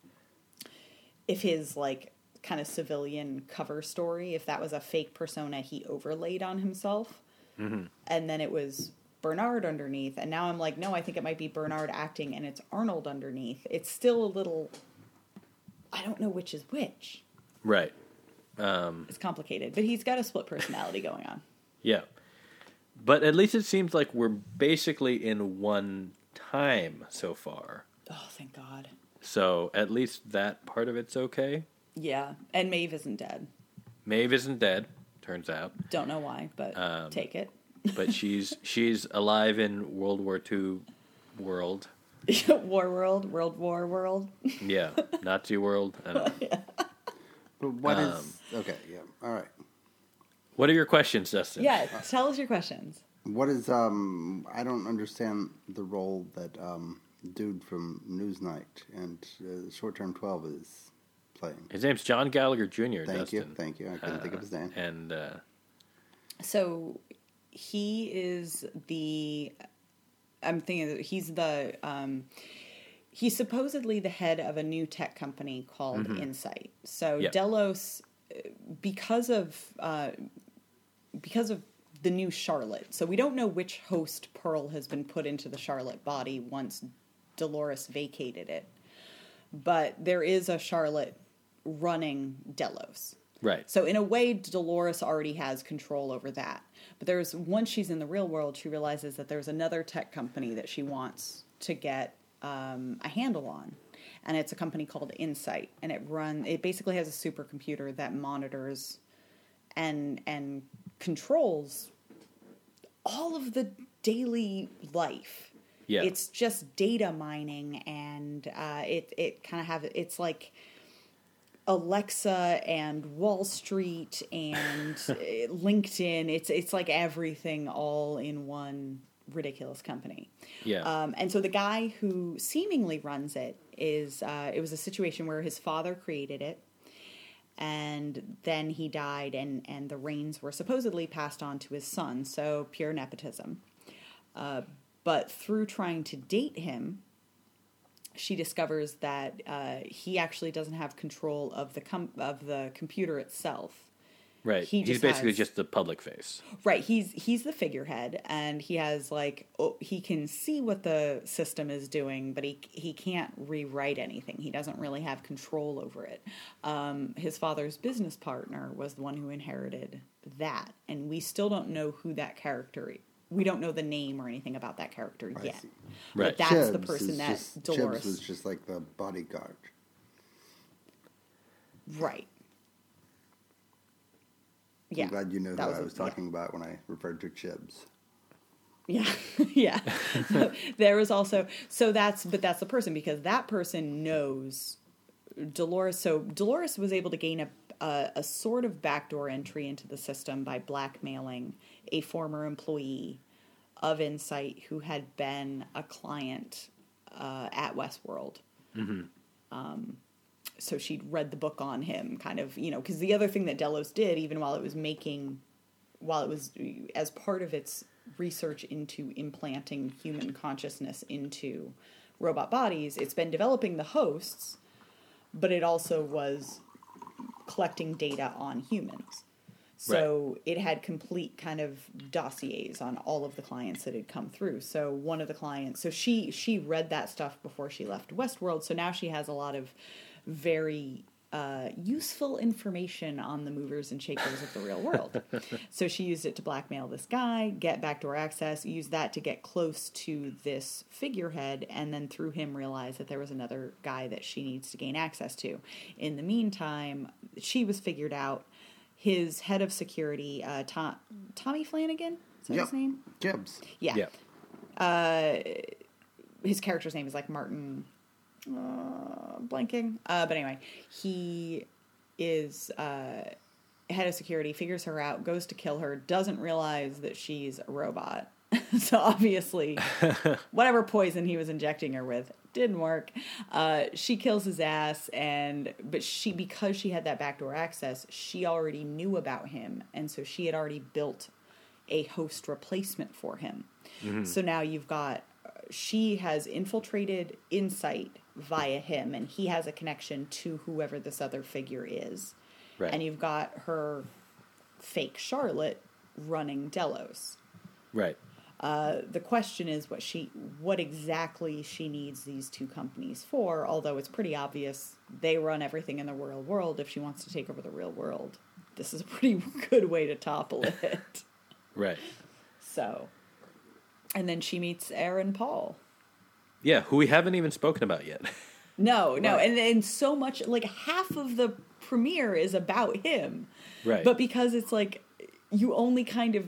if his like kind of civilian cover story, if that was a fake persona he overlaid on himself, and then it was Bernard underneath, and now I'm like, no, I think it might be Bernard acting, and it's Arnold underneath. It's still a little. I don't know which is which. Right. Um, It's complicated, but he's got a split personality going on. Yeah. But at least it seems like we're basically in one time so far. Oh, thank God. So at least that part of it's okay. Yeah, and Maeve isn't dead. Maeve isn't dead, turns out, Don't know why, but Um, take it. but she's she's alive in World War II world. War World, World War World. Yeah, Nazi world. I don't know. But what is Um, okay? Yeah, all right. What are your questions, Dustin? yeah, tell us your questions. What is um? I don't understand the role that um dude from Newsnight and uh, Short Term Twelve is playing. His name's John Gallagher Jr. Thank Dustin. you, thank you. I couldn't think of his name. And uh, So he is the. I'm thinking that he's the um, he's supposedly the head of a new tech company called Incite. So Yep. Delos, uh, because of uh, because of the new Charlotte. So we don't know which host Pearl has been put into the Charlotte body once Dolores vacated it, but there is a Charlotte running Delos. Right. So in a way, Dolores already has control over that. But there's once she's in the real world, she realizes that there's another tech company that she wants to get um, a handle on, and it's a company called Incite, and it run it basically has a supercomputer that monitors and and controls all of the daily life. Yeah. It's just data mining, and uh, it it kind of have it's like Alexa and Wall Street and uh, LinkedIn. It's it's like everything all in one ridiculous company. Yeah. Um, and so the guy who seemingly runs it is uh, it was a situation where his father created it, and then he died, and and the reins were supposedly passed on to his son. So pure nepotism. Uh, but through trying to date him, she discovers that uh, he actually doesn't have control of the com- of the computer itself. Right. he He's basically has- just the public face. Right, he's he's the figurehead, and he has like oh, he can see what the system is doing, but he he can't rewrite anything. He doesn't really have control over it. Um, his father's business partner was the one who inherited that, and we still don't know who that character. We don't know the name or anything about that character I yet. see. Right. But that's the person that just, Dolores. Chibs was just like the bodyguard. Right. Yeah. I'm glad you know who that I a- was yeah. talking about when I referred to Chibs. Yeah, yeah. there was also so that's but that's the person because that person knows Dolores. So Dolores was able to gain a a, a sort of backdoor entry into the system by blackmailing a former employee of Incite who had been a client uh, at Westworld. Um, so she'd read the book on him, kind of, you know, because the other thing that Delos did, even while it was making, while it was as part of its research into implanting human consciousness into robot bodies, it's been developing the hosts, but it also was collecting data on humans. So it had complete kind of dossiers on all of the clients that had come through. So one of the clients, so she she read that stuff before she left Westworld. So now she has a lot of very uh, useful information on the movers and shakers of the real world. so she used it to blackmail this guy, get backdoor access, use that to get close to this figurehead, and then through him realize that there was another guy that she needs to gain access to. In the meantime, she was figured out. His head of security, uh, Tom, Tommy Flanagan, is that Yep. his name? Chibs. Yeah. Yeah. His character's name is like Martin. Uh, blanking. Uh, but anyway, he is uh, head of security, figures her out, goes to kill her, doesn't realize that she's a robot. so obviously, whatever poison he was injecting her with didn't work. Uh, she kills his ass, and but she because she had that backdoor access, she already knew about him, and so she had already built a host replacement for him. So now you've got she has infiltrated Incite via him, and he has a connection to whoever this other figure is. Right. And you've got her fake Charlotte running Delos. Right. Uh, the question is what she, what exactly she needs these two companies for. Although it's pretty obvious they run everything in the real world. If she wants to take over the real world, this is a pretty good way to topple it. Right. so, and then she meets Aaron Paul. Yeah, who we haven't even spoken about yet. No, no, Right. and and so much like half of the premiere is about him. Right. But because it's like you only kind of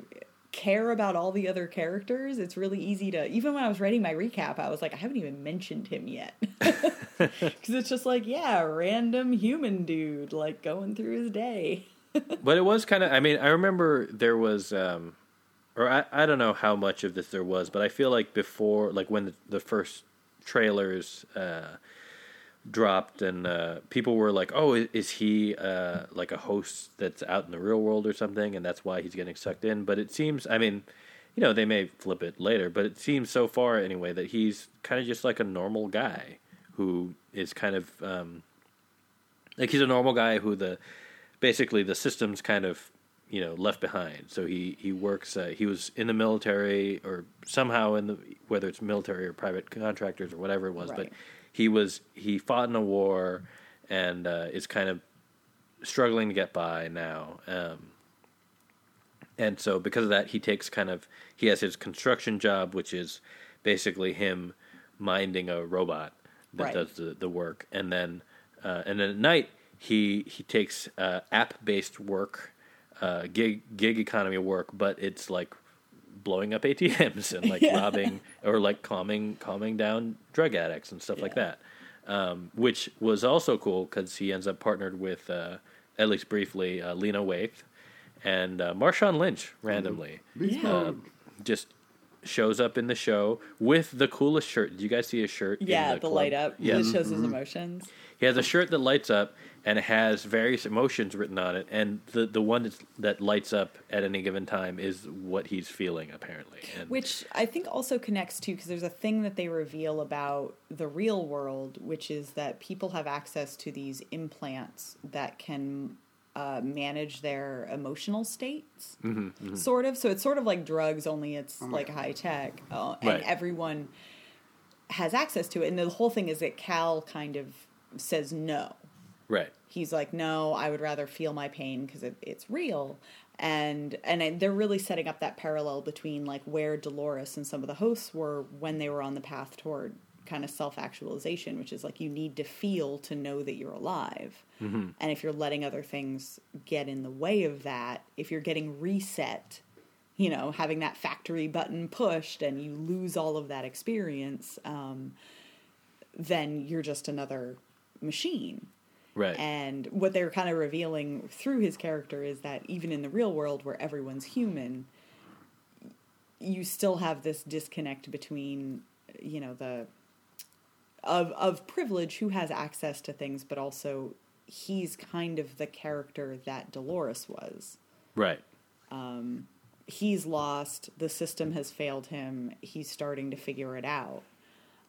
care about all the other characters, it's really easy to even when I was writing my recap, I was like I haven't even mentioned him yet. Cuz it's just like, yeah, random human dude like going through his day. but it was kind of i mean i remember there was um or I, I don't know how much of this there was but i feel like before like when the, the first trailers uh dropped and uh people were like oh is he uh like a host that's out in the real world or something and that's why he's getting sucked in? But it seems i mean you know they may flip it later but it seems so far anyway that he's kind of just like a normal guy who is kind of um, like he's a normal guy who the basically the system's kind of you know left behind. So he he works. Uh, he was in the military or somehow in the whether it's military or private contractors or whatever it was, but he was he fought in a war and uh, is kind of struggling to get by now. Um, and so because of that, he takes kind of he has his construction job, which is basically him minding a robot that Right. does the, the work, and then uh, and then at night he he takes uh, app based work, uh, gig gig economy work, but it's like blowing up ATMs and like Yeah. robbing or like calming calming down drug addicts and stuff like that, um, which was also cool because he ends up partnered with uh, at least briefly uh, Lena Waithe and uh, Marshawn Lynch randomly Beast Yeah. mode. just shows up in the show with the coolest shirt. Did you guys see his shirt? in Yeah, the, the, light up. Yeah, It shows his mm-hmm. emotions. he has a shirt that lights up and it has various emotions written on it, and the the one that's, that lights up at any given time is what he's feeling apparently. And Which I think also connects to because there's a thing that they reveal about the real world, which is that people have access to these implants that can uh, manage their emotional states, Mm-hmm, sort of. So it's sort of like drugs, only it's like high tech, uh, and Right. everyone has access to it. And the whole thing is that Cal kind of says no right, he's like no i would rather feel my pain because it, it's real and and they're really setting up that parallel between like where dolores and some of the hosts were when they were on the path toward kind of self-actualization which is like you need to feel to know that you're alive. And if you're letting other things get in the way of that if you're getting reset you know having that factory button pushed and you lose all of that experience um, then you're just another machine. Right, and what they're kind of revealing through his character is that even in the real world where everyone's human, you still have this disconnect between, you know, the of of privilege who has access to things, but also he's kind of the character that Dolores was. right, He's lost. The system has failed him. He's starting to figure it out.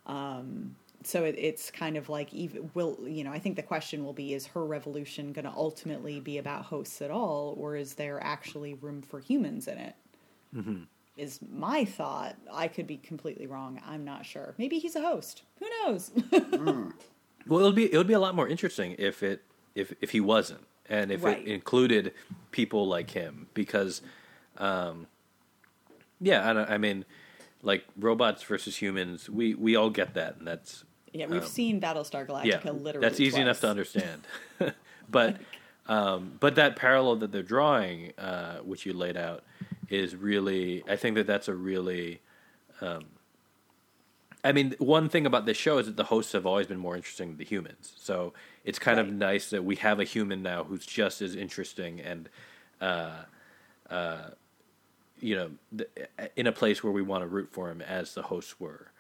Um, so it, it's kind of like even will you know I think the question will be is her revolution going to ultimately be about hosts at all or is there actually room for humans in it? Is my thought. I could be completely wrong. I'm not sure. Maybe he's a host. Who knows? Well, it'll be it would be a lot more interesting if it if if he wasn't, and if Right. it included people like him, because, um, yeah, I, don't- I mean, like robots versus humans, we we all get that, and that's yeah, we've Um, seen Battlestar Galactica yeah, literally. that's easy enough to understand. but um, but that parallel that they're drawing, uh, which you laid out, is really I think that that's a really. Um, I mean, one thing about this show is that the hosts have always been more interesting than the humans. So it's kind of nice that we have a human now who's just as interesting and, uh, uh, you know, th- in a place where we want to root for him as the hosts were.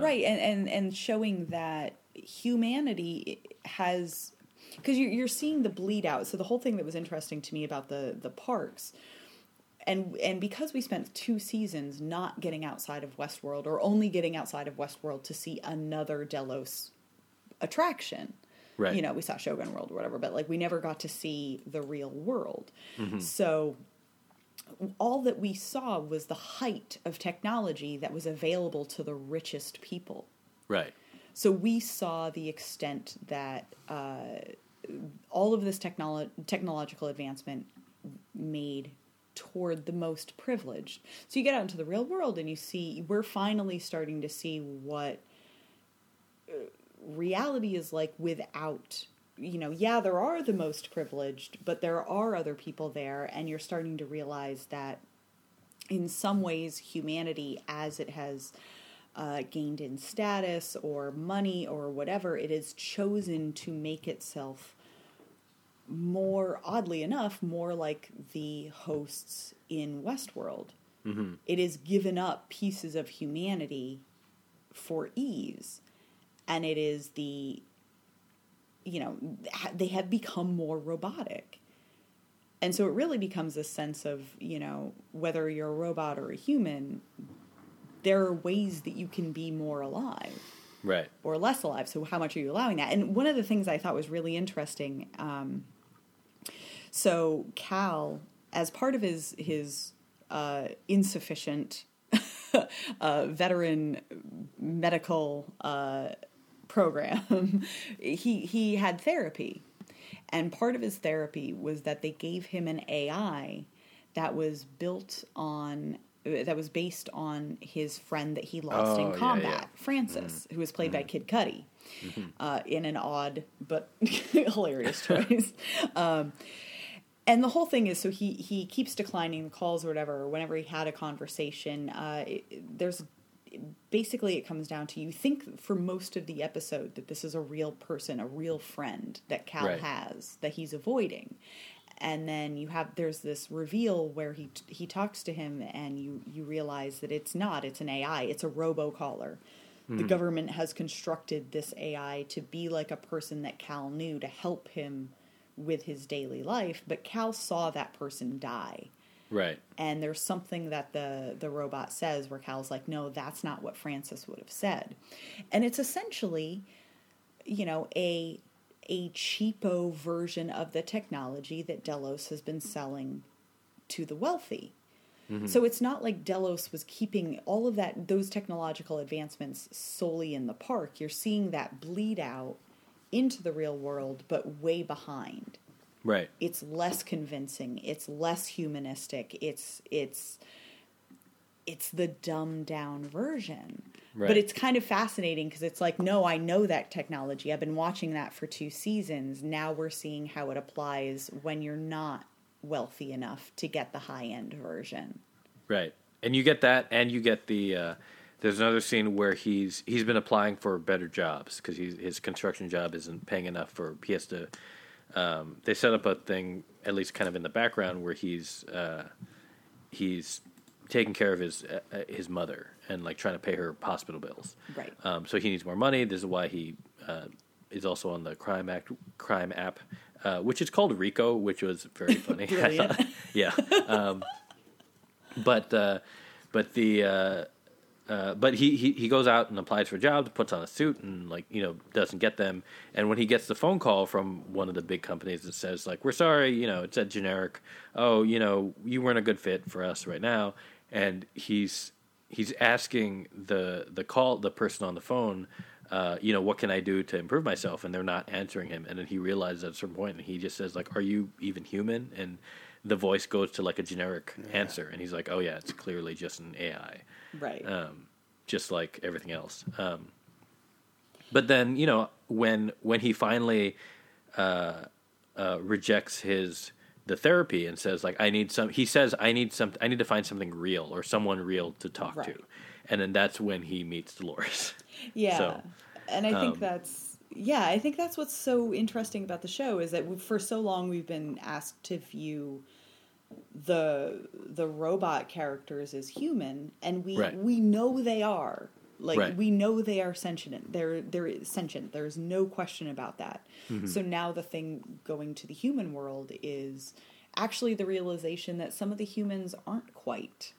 right and, and and showing that humanity has because you're, you're seeing the bleed out so the whole thing that was interesting to me about the the parks and and because we spent two seasons not getting outside of westworld or only getting outside of westworld to see another delos attraction Right. you know we saw shogun world or whatever but like we never got to see the real world so all that we saw was the height of technology that was available to the richest people. Right. So we saw the extent that uh, all of this technolo- technological advancement made toward the most privileged. So you get out into the real world and you see, we're finally starting to see what uh, reality is like without you know yeah there are the most privileged but there are other people there and you're starting to realize that in some ways humanity as it has uh, gained in status or money or whatever it has chosen to make itself more oddly enough more like the hosts in westworld It has given up pieces of humanity for ease and it is the you know they have become more robotic and so it really becomes a sense of you know whether you're a robot or a human there are ways that you can be more alive Right. or less alive. So how much are you allowing that? And one of the things I thought was really interesting. Um, so Cal, as part of his his uh, insufficient uh, veteran medical uh, program, he he had therapy, and part of his therapy was that they gave him an AI that was built on that was based on his friend that he lost Oh, in yeah, combat, yeah. Mm-hmm. Francis, who was played by Kid Cudi, uh, in an odd but hilarious choice. um, and the whole thing is so he he keeps declining the calls or whatever. Whenever he had a conversation, uh, it, there's basically it comes down to you think for most of the episode that this is a real person, a real friend that Cal Right. has that he's avoiding. And then you have there's this reveal where he he talks to him and you you realize that it's not it's an AI it's a robocaller. The government has constructed this AI to be like a person that Cal knew to help him with his daily life, but Cal saw that person die Right. and there's something that the the robot says where Cal's like, no, that's not what Francis would have said, and it's essentially, you know, a a cheapo version of the technology that Delos has been selling to the wealthy. Mm-hmm. So it's not like Delos was keeping all of that those technological advancements solely in the park. You're seeing that bleed out into the real world, but way behind Right. it's less convincing it's less humanistic it's it's it's the dumbed down version Right. but it's kind of fascinating because it's like no i know that technology i've been watching that for two seasons now we're seeing how it applies when you're not wealthy enough to get the high end version Right. And you get that, and you get the. Uh, there's another scene where he's he's been applying for better jobs because his construction job isn't paying enough for. He has to. Um, they set up a thing, at least kind of in the background, where he's uh, he's taking care of his uh, uh, his mother and like trying to pay her hospital bills. Right. Um, so he needs more money. This is why he uh, is also on the crime act crime app, uh, which is called Rico, which was very funny. Yeah. Um, but uh, but the uh, but he, he he goes out and applies for jobs, puts on a suit, and like you know doesn't get them. And when he gets the phone call from one of the big companies that says like we're sorry, you know it's a generic. Oh, you know you weren't a good fit for us right now, and he's he's asking the the call the person on the phone. Uh, you know what can I do to improve myself? And they're not answering him. And then he realizes at a certain point, and he just says like, "Are you even human?" And the voice goes to like a generic answer, and he's like, "Oh yeah, it's clearly just an AI." right um, just like everything else. Um, but then you know when when he finally uh, uh, rejects his the therapy and says like I need some, he says I need some, I need to find something real or someone real to talk Right. to, and then that's when he meets Dolores. Yeah. So, and I think um, that's yeah, I think that's what's so interesting about the show is that for so long we've been asked to view the the robot characters as human and we Right. we know they are. Like Right. we know they are sentient. They're they're sentient. There's no question about that. Mm-hmm. So now the thing going to the human world is actually the realization that some of the humans aren't quite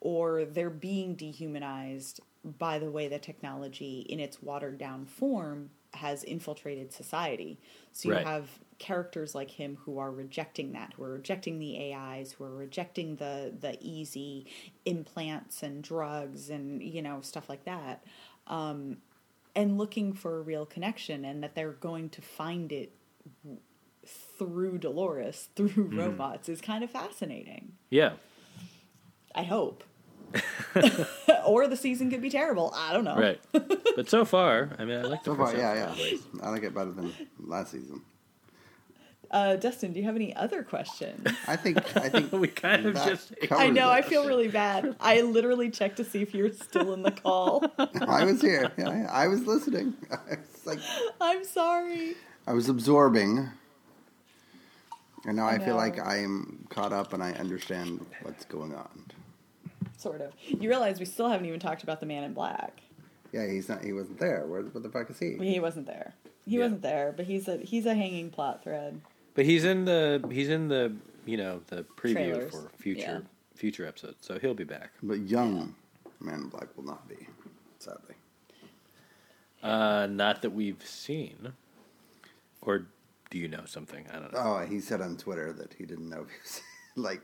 or they're being dehumanized by the way that technology in its watered down form has infiltrated society. So you Right. have characters like him who are rejecting that, who are rejecting the AIs, who are rejecting the the easy implants and drugs and you know stuff like that, um, and looking for a real connection, and that they're going to find it through Dolores, through Mm-hmm. robots, is kind of fascinating. yeah, I hope. or the season could be terrible. I don't know. right. but so far, I mean, I like the So far, yeah, yeah. I like it better than last season. Uh, Dustin, do you have any other questions? I think. I think We kind of just- I covers know. I feel really bad. I literally checked to see if you were still in the call. I was here. Yeah, I was listening. It's like I'm sorry. I was absorbing, and now I I, feel like. I am caught up and I understand what's going on. Sort of. You realize we still haven't even talked about the man in black. Yeah, he's not. He wasn't there. Where, what the fuck is he? He wasn't there. He Yeah. wasn't there, but he's a he's a hanging plot thread. But he's in the he's in the you know the preview Trailers, for future yeah. future episodes, so he'll be back. But young Man in Black will not be, sadly. Uh, not that we've seen. Or do you know something? I don't know. Oh, he said on Twitter that he didn't know if he was like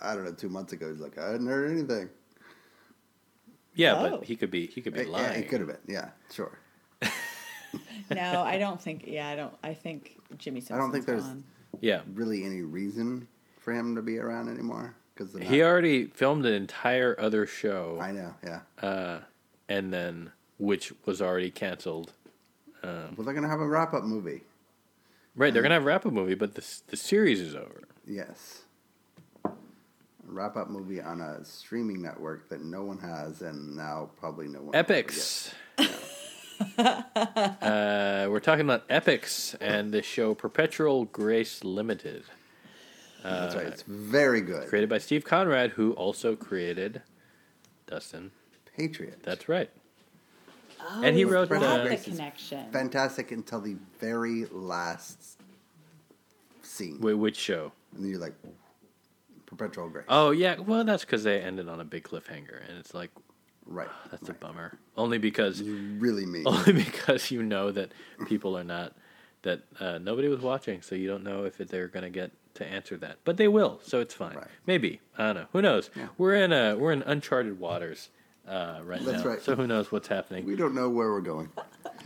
I don't know two months ago. He's like I hadn't heard anything. Yeah, Oh. but he could be he could be Yeah, lying. it could have been. Yeah, sure. No, I don't think. Yeah, I don't. I think Jimmy Simpson's I don't think there's gone. Yeah. really any reason for him to be around anymore because He already filmed an entire other show, I know. Yeah. uh, and then which was already canceled. Well, they're gonna have a wrap up movie. Right, they're gonna have a wrap up movie, but the the series is over. Yes. A wrap up movie on a streaming network that no one has, and now probably no one. will ever Epix. uh, we're talking about Epix and the show Perpetual Grace Limited, get. That's right. It's very good. created by Steve Conrad, who also created Dustin. Patriot. That's right. Oh, And he wrote, that uh, the Grace connection. fantastic until the very last scene, Wait, which show? and then you're like, Perpetual Grace. Oh yeah, well that's because they ended on a big cliffhanger, and it's like right. that's right. a bummer. Only because You really mean. only because you know that people are not that uh, nobody was watching, so you don't know if they're going to get to answer that. But they will, so it's fine. Right. Maybe I don't know. Who knows? Yeah. We're in a we're in uncharted waters uh, right That's now. right. So who knows what's happening? We don't know where we're going.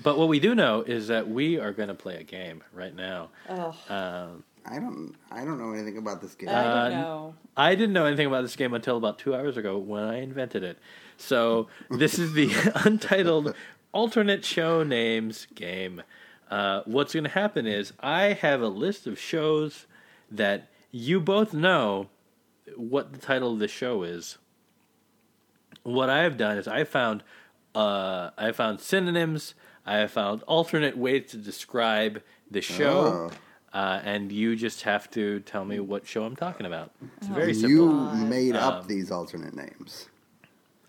But what we do know is that we are going to play a game right now. Oh, Um, I don't. I don't know anything about this game. I Uh, don't know. I didn't know anything about this game until about two hours ago when I invented it. So this is the untitled alternate show names game. Uh, what's going to happen is I have a list of shows that you both know what the title of the show is. What I have done is I found uh, I found synonyms. I have found alternate ways to describe the show. Oh. Uh, and you just have to tell me what show I'm talking about. It's very simple. You made up Um, these alternate names.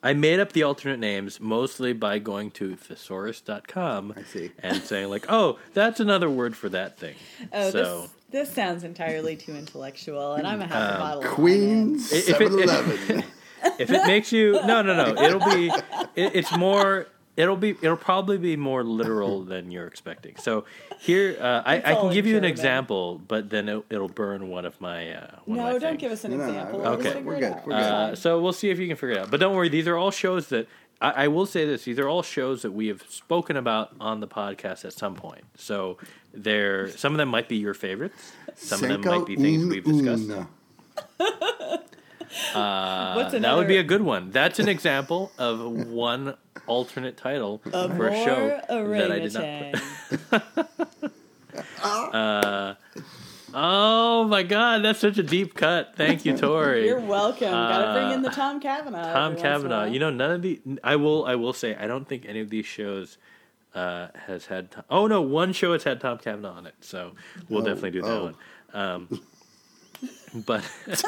I made up the alternate names mostly by going to thesaurus.com I see. and saying like, "Oh, that's another word for that thing." Oh, so this this sounds entirely too intellectual, and I'm a half a bottle of wine. Queens If it- Seven Eleven. if it makes you no, no, no, it'll be it, it's more it'll be it'll probably be more literal than you're expecting. So here uh, I, I can give you an example, but then it, it'll burn one of my uh, one of No, my don't things. give us an No, no, no, example. we're- We'll Okay. figure we're it good, out. we're good. Uh, so we'll see if you can figure it out. But don't worry, these are all shows that I, I will say this: these are all shows that we have spoken about on the podcast at some point. So they're some of them might be your favorites. Some of them might be things un we've discussed. una. Uh, that would be a good one. That's an example of one alternate title for a show that I did not. orangutan. Uh, oh my god, that's such a deep cut. Thank you, Tori. You're welcome. Gotta bring in the Uh, Tom Cavanaugh. Tom every once in a Cavanaugh. You know, none of the. I will. I will say. I don't think any of these shows uh, has had. Tom, oh no, one show has had Tom Cavanaugh on it. So we'll Oh, definitely do that oh. one. Um, but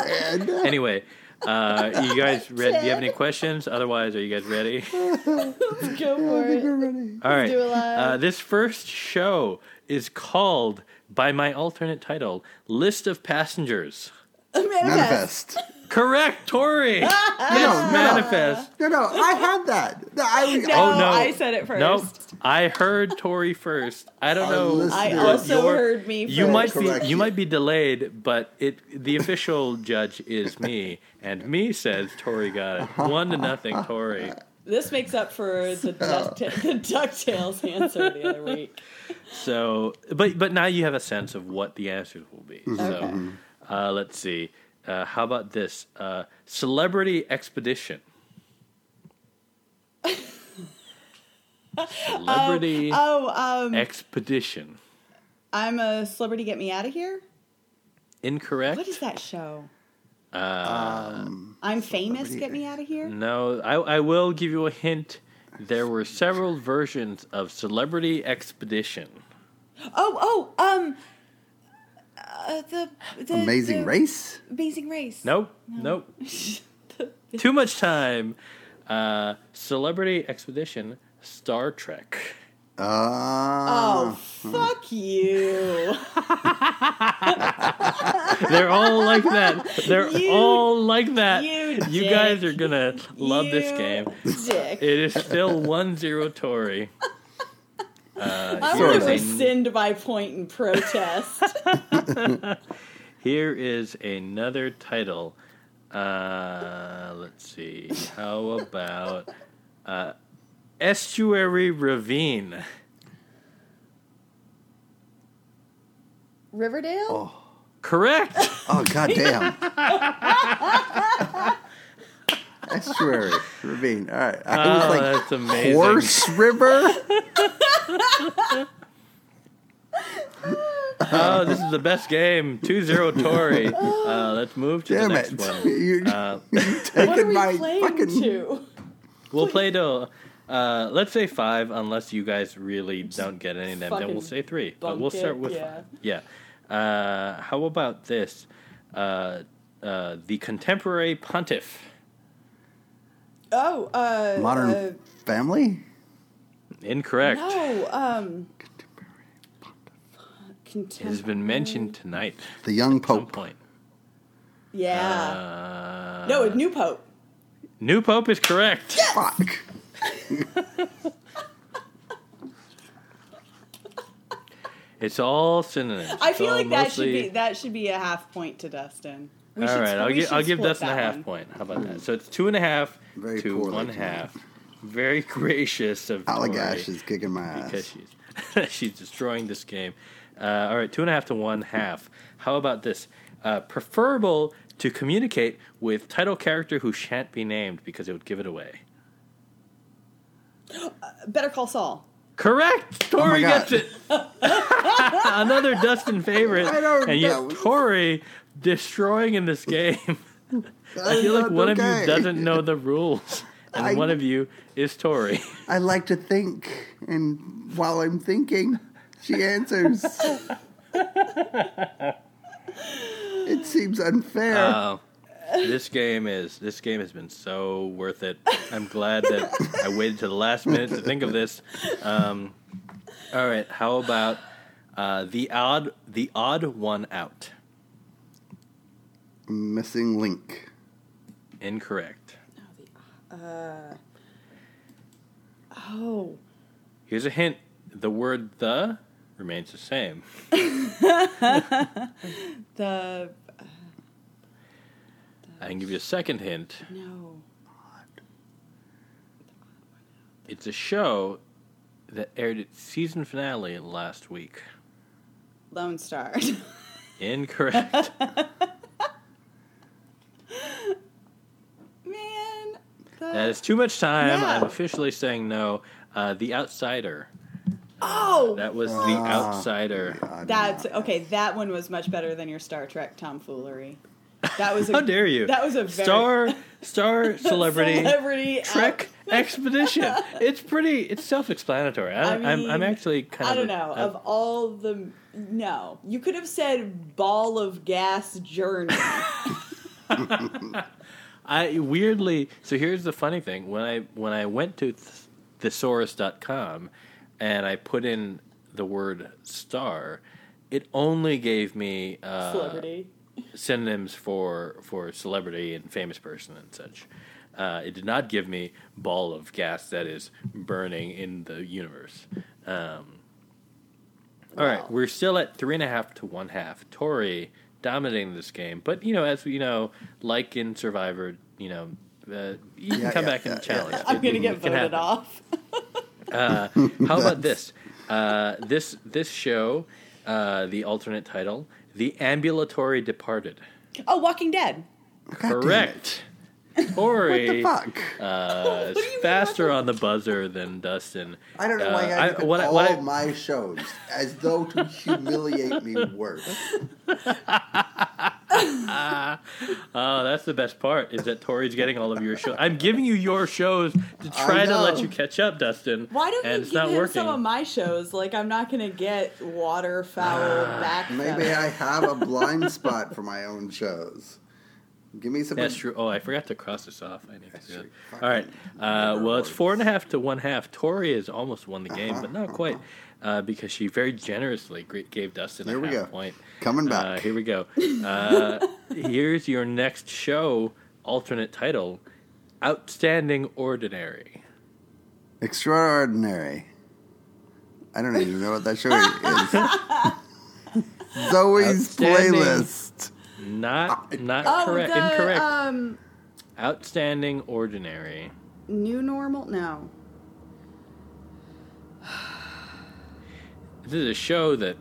anyway, uh, you guys ready? Do you have any questions? Otherwise, are you guys ready? Let's go for it. All right. do it live. Uh, this first show is called by my alternate title, "List of Passengers." Manifest. Manifest. Correct, Tori. yes, no, no. manifest. No, no, I had that. No, I, No, Oh no! I said it first. Nope, I heard Tori first. I don't Our know. I also you're- heard me. You first. might be Correct you you. might be delayed, but it the official judge is me, and me says Tori got it. One to nothing, Tori. This makes up for the, duck the Ducktales answer the other week. So, but but now you have a sense of what the answers will be. Mm-hmm. Okay. So, uh, let's see. Uh, how about this? Uh, celebrity expedition. Celebrity Oh, um, expedition. I'm a celebrity. Get me out of here. Incorrect. What is that show? Uh, um, I'm famous. Get me out of here. No, I, I will give you a hint. There were several versions of Celebrity Expedition. Oh, oh, um, uh, the, the Amazing the Race. Amazing Race. Nope, nope. Too much time. Uh, Celebrity Expedition, Star Trek. Oh, Uh, fuck you! They're all like that. They're You- all like that. you You guys are gonna love this game. Dick. It is still 1 0 Tori. Uh, I Sort want of. to rescind my point in protest. Here is another title. Uh, let's see. How about uh, Estuary Ravine? Riverdale? Oh, Correct. oh goddamn. Estuary, ravine. All right. I was Oh, like, that's amazing. horse river? Oh, this is the best game. 2-0 Tori. Uh, let's move to Damn the next it. one. You, Uh, you what are taking we my playing fucking. to? We'll play to, uh, let's say five, unless you guys really don't get any of them. Then we'll say three. But we'll start it, with yeah. five. Yeah. Uh, how about this? Uh, uh, the contemporary pontiff. Oh, uh. Modern uh, family? Incorrect. no, um. It has been mentioned tonight The young at some pope. point. Yeah. Uh, no, it's New Pope. New Pope is correct. Fuck. It's all synonyms. I feel all like that should be that should be a half point to Dustin. We All should right, I'll we give I'll give Dustin a half one. point. How about that? So it's two and a half Very to poorly one planned. half. Very gracious of Tori Allagash is kicking my because ass. she's she's destroying this game. Uh, all right, two and a half to one half. How about this? Uh, preferable to communicate with title character who shan't be named because it would give it away. Better Call Saul. Correct. Tori God. gets it. Another Dustin favorite, I don't and yet know. Tori destroying in this game. I feel like one of you doesn't know the rules, and I- one of you is Tori. I like to think, and while I'm thinking, she answers. it seems unfair. Uh, this game is this game has been so worth it. I'm glad that I waited to the last minute to think of this. Um, all right, how about uh, the odd the odd one out? Missing link. Incorrect. Uh, oh, Here's a hint: the word "the" remains the same. the I can give you a second hint. no. It's a show that aired its season finale last week. Lone Star. Incorrect. Man, the, that is too much time. Yeah. I'm officially saying no. Uh, the Outsider. oh, That was the Ah. Outsider. I that's not- okay. That one was much better than your Star Trek tomfoolery. That was a, How dare you? That was a very star star celebrity celebrity Trek expedition. It's pretty. It's self-explanatory. I, I am I'm, I'm actually kind I of. don't know. a- of all the no, you could have said ball of gas journey. I weirdly so here's the funny thing when I when I went to th- thesaurus.com and I put in the word star, it only gave me uh, Celebrity. synonyms for for celebrity and famous person and such. Uh, it did not give me ball of gas that is burning in the universe. Um, all right, Wow. we're still at three and a half to one half. Tori dominating this game, but you know, as we you know, like in Survivor, you know, uh, you can Yeah, come yeah, back and challenge. yeah, I'm gonna get voted happen. off. Uh, how about this? Uh, this this show, uh, the alternate title, "The Ambulatory Departed." Oh, Walking Dead. God damn it. Correct. Tori Fuck. uh, is What you faster on the buzzer than Dustin. I don't know Uh, why I, look at what all what I- my shows as though to humiliate me worse. Oh, that's the best part is that Tori's getting all of your shows. I'm giving you your shows to try to let you catch up, Dustin. Why don't and you it's give not him working. some of my shows? Like I'm not gonna get waterfowl back. Maybe. I have a blind spot for my own shows. Give me some. That's true. Oh, I forgot to cross this off. I need to That's do that. true. All right. Uh, well, it's four and a half to one half. Tori has almost won the game, Uh-huh, but not quite, uh, because she very generously gave Dustin Here a we half go. point. Coming Uh, back. here we go. Uh, here's your next show alternate title: Outstanding Ordinary. Extraordinary. I don't even know what that show is. Zoe's playlist. Not not Oh, correct. the Incorrect. um, Outstanding ordinary. new normal. No, This is a show that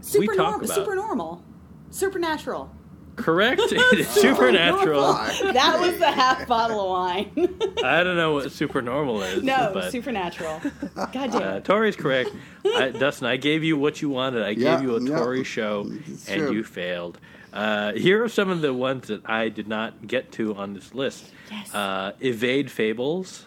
super we talk normal. about. Super normal. Supernatural. correct. It is supernatural. That was the half bottle of wine. I don't know what supernormal is. no, but, supernatural. God damn Uh, it. Tori's correct. I, Dustin, I gave you what you wanted. I Yeah, gave you a yeah. Tori show, It's and you failed. Uh, here are some of the ones that I did not get to on this list. Yes. Uh, Evade Fables.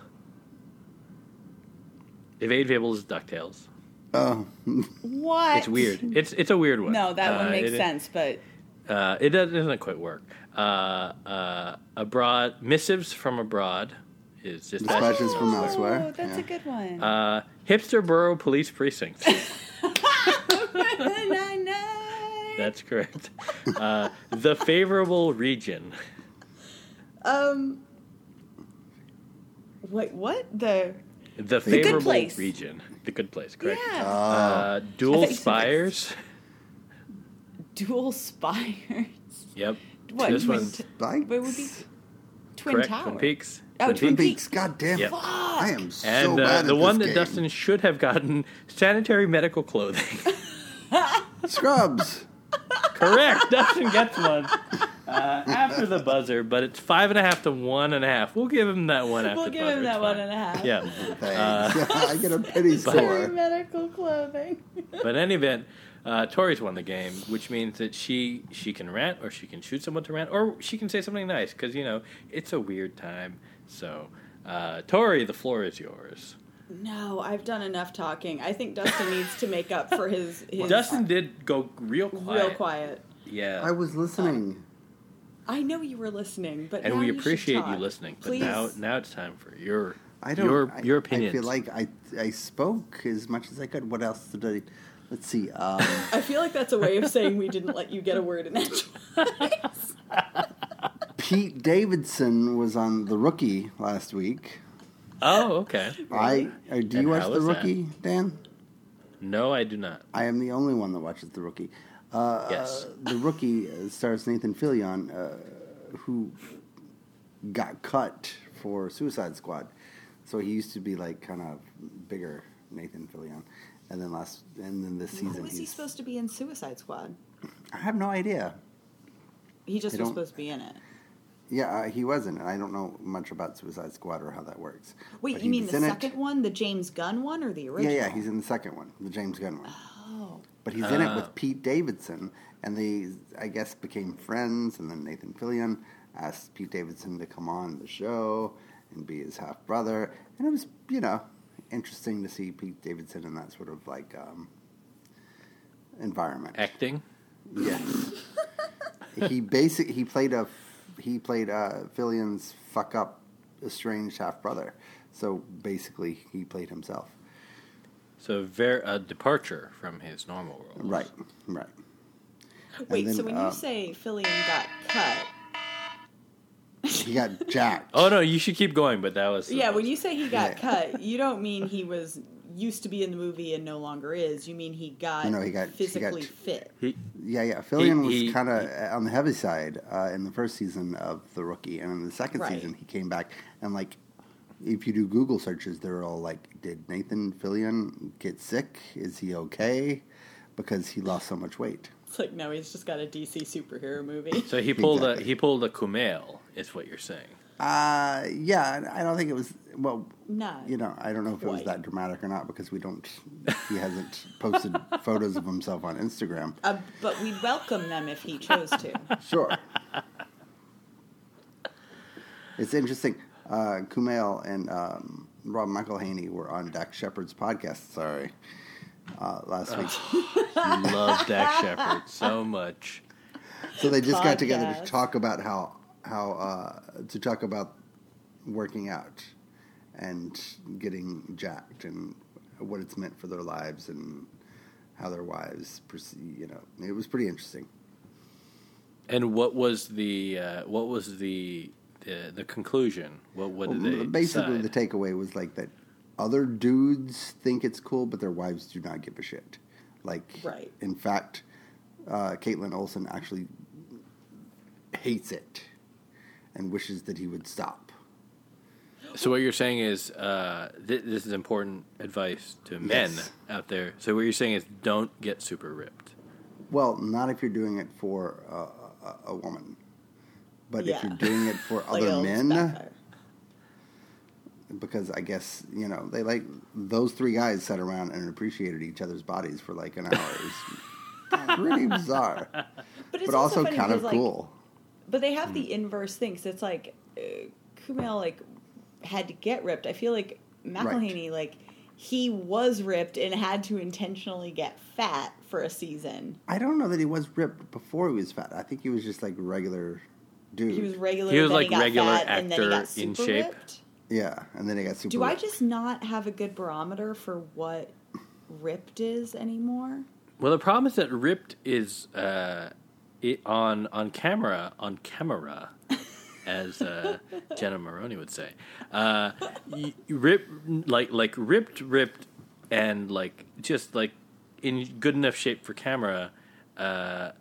Evade Fables is DuckTales. Oh, What? It's weird. It's it's a weird one. No, that Uh, one makes it- sense, but Uh, it doesn't, doesn't quite work. Uh, uh, abroad missives from abroad is just Dispatches from oh, elsewhere. that's yeah. a good one. Uh, hipster borough police precinct. Nine, nine. That's correct. Uh, the favorable region. Um. Wait, what? The The Good favorable Place. region. The good place. Correct. yeah, Oh. Uh, dual thought you said spires. dual spires. Yep. What? This twin one's t- Spikes? what would be Twin correct. Tower? Twin Peaks. Oh, Twin Twin Peaks. Peaks. God damn. Yep. I am so And bad uh, at the this one that game. Dustin should have gotten sanitary medical clothing. Scrubs. Correct. Dustin gets one uh, after the buzzer, but it's five and a half to one and a half. We'll give him that one after We'll the give buzzer. him that It's one fine. and a half. Yeah. Thanks. I get a pity Sorry, score. medical clothing. But in any event, uh, Tori's won the game, which means that she she can rant, or she can shoot someone to rant, or she can say something nice because you know it's a weird time. So, uh, Tori, the floor is yours. No, I've done enough talking. I think Dustin needs to make up for his, his Dustin did go real quiet. real quiet. Yeah. I was listening. I know you were listening, but and now we you appreciate you talk. listening. But Please. now now it's time for your I don't. your I, your opinions. I feel like I I spoke as much as I could. What else did I? Let's see. Um, I feel like that's a way of saying we didn't let you get a word in edgewise. Pete Davidson was on The Rookie last week. Oh, okay. I uh, do you And watch how The was that? Rookie, Dan? No, I do not. I am the only one that watches The Rookie. Uh, Yes. uh, the Rookie uh, stars Nathan Fillion, uh, who got cut for Suicide Squad. So he used to be like kind of bigger Nathan Fillion, and then last and then this Who season was he he's. supposed to be in Suicide Squad? I have no idea. He just They was don't- supposed to be in it. Yeah, uh, he wasn't. and I don't know much about Suicide Squad or how that works. Wait, But you he mean was the in it. second one, the James Gunn one, or the Yeah, original? yeah, yeah, he's in the second one, the James Gunn one. Oh, But he's in it Ah. with Pete Davidson, and they, I guess, became friends. And then Nathan Fillion asked Pete Davidson to come on the show and be his half brother, and it was, you know, interesting to see Pete Davidson in that sort of like um, environment. Acting. Yes, he basic he played a he played uh, Fillion's fuck up estranged half brother. So basically, he played himself. So ver- a departure from his normal role. Right, right. wait. then, so when uh, you say Fillion got cut, He got jacked. Oh no, you should keep going. But that was yeah, when you say he got Yeah. cut, you don't mean he was used to be in the movie and no longer is. You mean he got No, no, he got- he physically got- fit. he, Yeah, yeah. Fillion he- was kind of on the heavy side uh, in the first season of The Rookie, and in the second Right. season he came back and like, if you do Google searches, they're all like, "Did Nathan Fillion get sick? Is he okay?" Because he lost so much weight. It's like no, he's just got a DC superhero movie. so he pulled a he pulled a Kumail. Is what you're saying. Uh, yeah. I don't think it was. Well, No, you know, I don't know if it was Quite. that dramatic or not because we don't. He hasn't posted photos of himself on Instagram. uh, but we'd welcome them if he chose to. Sure. it's interesting. Uh, Kumail and um, Rob McElhenney were on Dax Shepard's podcast. Sorry, uh, last week. You love Dax Shepard so much. So they just got together to Podcast. talk about how how uh, to talk about working out and getting jacked and what it's meant for their lives and how their wives perceive. You know, it was pretty interesting. And what was the uh, what was the the, the conclusion? What what Well, they basically, decide? the takeaway was like that other dudes think it's cool, but their wives do not give a shit. Like, Right. in fact, uh, Kaitlin Olson actually hates it and wishes that he would stop. So what you're saying is uh, th- this is important advice to men Yes. out there. So what you're saying is don't get super ripped. Well, not if you're doing it for uh, a, a woman, but if you're doing it for Like other men, backfire. because I guess you know they like those three guys sat around and appreciated each other's bodies for like an hour. It's pretty bizarre, But it's but also funny kind of like, cool. But they have the inverse thing. So it's like uh, Kumail like had to get ripped. I feel like McElhenney like he was ripped and had to intentionally get fat for a season. I don't know that he was ripped before he was fat. I think he was just like regular dude. He was regular. He was, like, got regular fat, and then he actor got in shape. ripped. yeah, and then he got super. Do I just not have a good barometer for what ripped is anymore? Well, the problem is that ripped is uh, it, on on camera on camera, as uh, Jenna Maroney would say. Uh, rip like like ripped, ripped, and like just like in good enough shape for camera. Uh,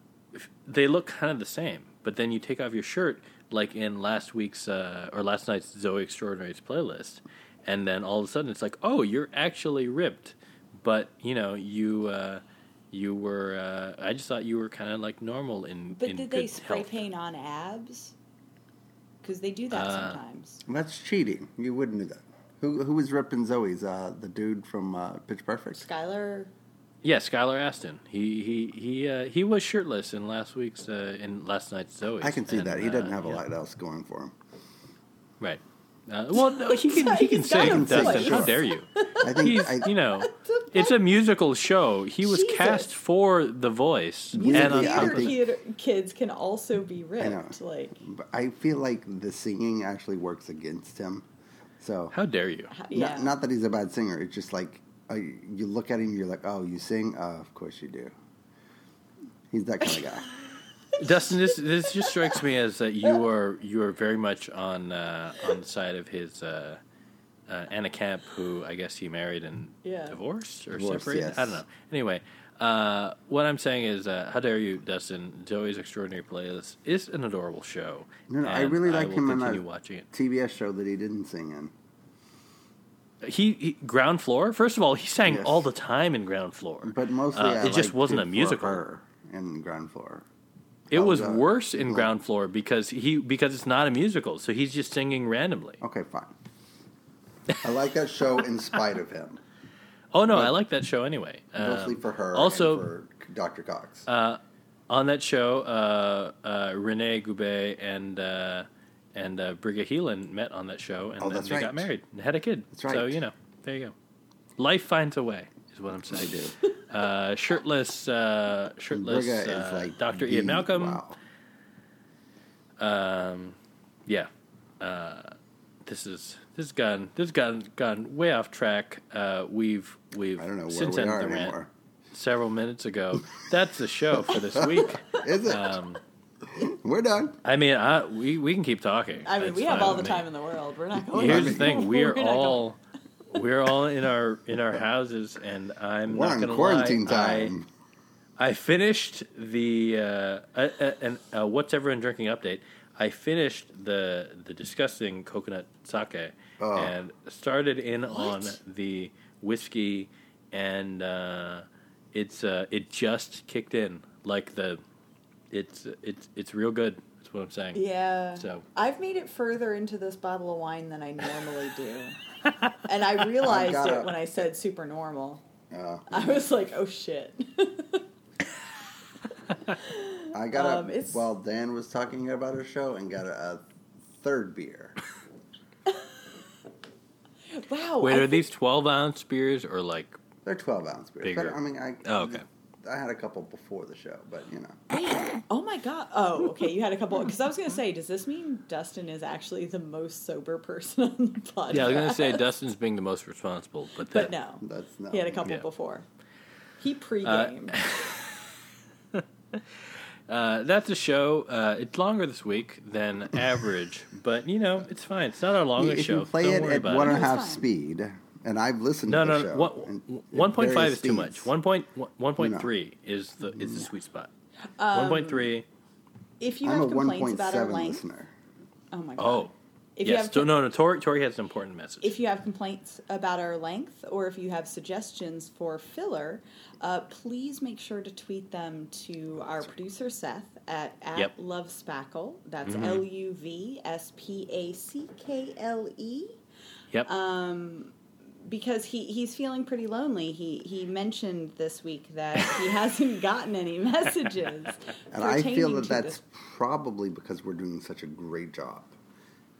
they look kind of the same, but then you take off your shirt, like in last week's uh, or last night's Zoe Extraordinary's playlist, and then all of a sudden it's like, oh, you're actually ripped, but you know you. Uh, you were. Uh, I just thought you were kind of like normal in. But in did good they spray health. paint on abs? Because they do that Uh, sometimes. That's cheating. You wouldn't do that. Who who was ripping Zoe's? Uh, the dude from uh, Pitch Perfect. Skylar, Yeah, Skylar Astin. He he he uh, he was shirtless in last week's uh, in last night's Zoe. I can see that he doesn't have a lot else going for him. Right. Uh, well, no, he can he can He's sing. Dustin, how dare you? I think He's I, you know, it's a musical show. He was Jesus. cast for The Voice, Music and on theater top theater kid, kids can also be know. ripped. Like, I feel like the singing actually works against him. So how dare you? not, yeah. not that he's a bad singer. It's just like uh, you look at him, you're like, oh, you sing? Uh, of course you do. He's that kind of guy. Dustin, this this just strikes me as that you are you are very much on uh, on the side of his uh, uh, Anna Camp, who I guess he married and Yeah. divorced or Divorced, separated. yes. I don't know. Anyway, uh, what I'm saying is, uh, how dare you, Dustin? Zoe's Extraordinary Playlist is an adorable show. No, no, I really like will him in continue that watching it. TBS show that he didn't sing in. He, he ground floor. First of all, he sang Yes. all the time in ground floor, But mostly, Uh, I it just wasn't it a for musical. her in Ground Floor. It Oh, was worse in Well- ground floor because he because it's not a musical, so he's just singing randomly. Okay, fine. I like that show in spite of him, Oh no, But- I like that show anyway. mostly Um, for her. Also, for Dr. Cox. uh, on that show, uh, uh, Renee Gube and uh, and uh, Briga Heelan met on that show, and Oh, then they got married and had a kid. That's So you know, there you go. Life finds a way, is what I'm saying. I do. Uh, shirtless, uh, shirtless, uh, like Dr. Ian Malcolm. Wow. Um, yeah. Uh, this is this has gone this has gone gone way off track. Uh, we've we've I don't know where since we ended are the rant anymore. several minutes ago. That's the show for this week. Is it? Um, We're done. I mean, I, we we can keep talking. I mean, It's we have all the me. time in the world. We're not going. Here's the thing: we are We're all we're all in our in our houses, and I'm We're not going to quarantine lie. Time. I finished the uh, uh, uh, and uh, what's everyone drinking update. I finished the the disgusting coconut sake Oh. and started in on the whiskey, and uh, it's uh, it just kicked in like the it's it's it's real good. That's what I'm saying. Yeah. So I've made it further into this bottle of wine than I normally do. and I realized gotta- it when I said super normal. Uh, I was like, oh shit. I got a Um, it's- while Dan was talking about a show and got a, a third beer. wow. wait, I are think- these 12 ounce beers or like? They're twelve ounce beers. Bigger. But, I mean, I Oh, okay. I had a couple before the show, but you know, Wait, oh my god. Oh, okay. You had a couple. Because I was going to say, does this mean Dustin is actually the most sober person on the podcast? Yeah, I was gonna say Dustin's being the most responsible, but But no. that's not. He had a couple Yeah. before. He pre-gamed. Uh, that's a show. Uh, it's longer this week than average, but you know it's fine. It's not our longest if show. you play Don't it worry at about one it. and a It's half fine. speed, and I've listened No, to the no, show. no. One, one point five various is too much. speeds. One point one point three is the is the sweet spot. one point three. If you I'm have complaints about our length, listener. oh my god. Oh, If you yes. have So, com- no, no. Tori, Tori has an important message. If you have complaints about our length or if you have suggestions for filler, uh, please make sure to tweet them to our producer Seth at, at Yep. Mm-hmm. Love Spackle. That's L U V S P A C K L E. yep. Um, because he, he's feeling pretty lonely. He he mentioned this week that he hasn't gotten any messages. And I feel that that's this. probably because we're doing such a great job.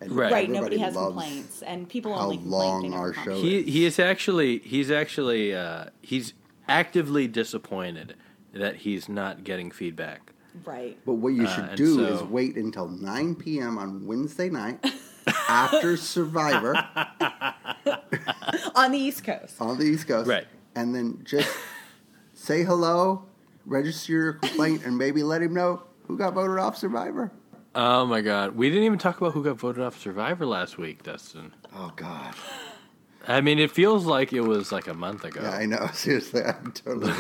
And Right. right. Nobody has complaints, and people how only complain. long our show he he is actually he's actually uh, he's actively disappointed that he's not getting feedback. Right. But what you Uh, should and do is wait until 9 p.m. on Wednesday night after Survivor On the East Coast. on the East Coast. Right. And then just say hello, register your complaint, and maybe let him know who got voted off Survivor. Oh my God, we didn't even talk about who got voted off Survivor last week, Dustin. Oh, God. I mean, it feels like it was like a month ago. Yeah, I know. Seriously, I'm totally.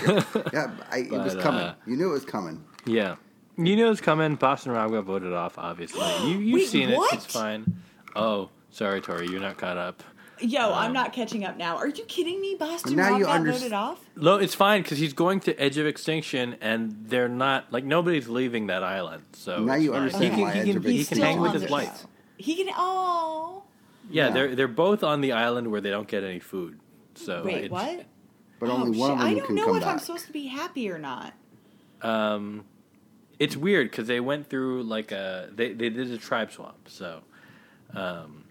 yeah, I, it was coming. uh, you knew it was coming. Yeah. You knew it was coming. Boston Rob got voted off, obviously. You, you've Wait, seen what? it. It's fine. Oh, sorry, Tori. You're not caught up. Yo, I'm Um, not catching up now. Are you kidding me? Boston Now Rob you got underst- voted off? No, it's fine because he's going to Edge of Extinction, and they're not like nobody's leaving that island. So Now you fine. understand He why can, he can, he can hang with his lights. He can. Oh, Yeah, Yeah. they're they're both on the island where they don't get any food. So wait, what? But Oh, only one shit. of them I don't can know come if I'm supposed to be happy or not. Um, it's weird because they went through like a they they did a tribe swap, so um,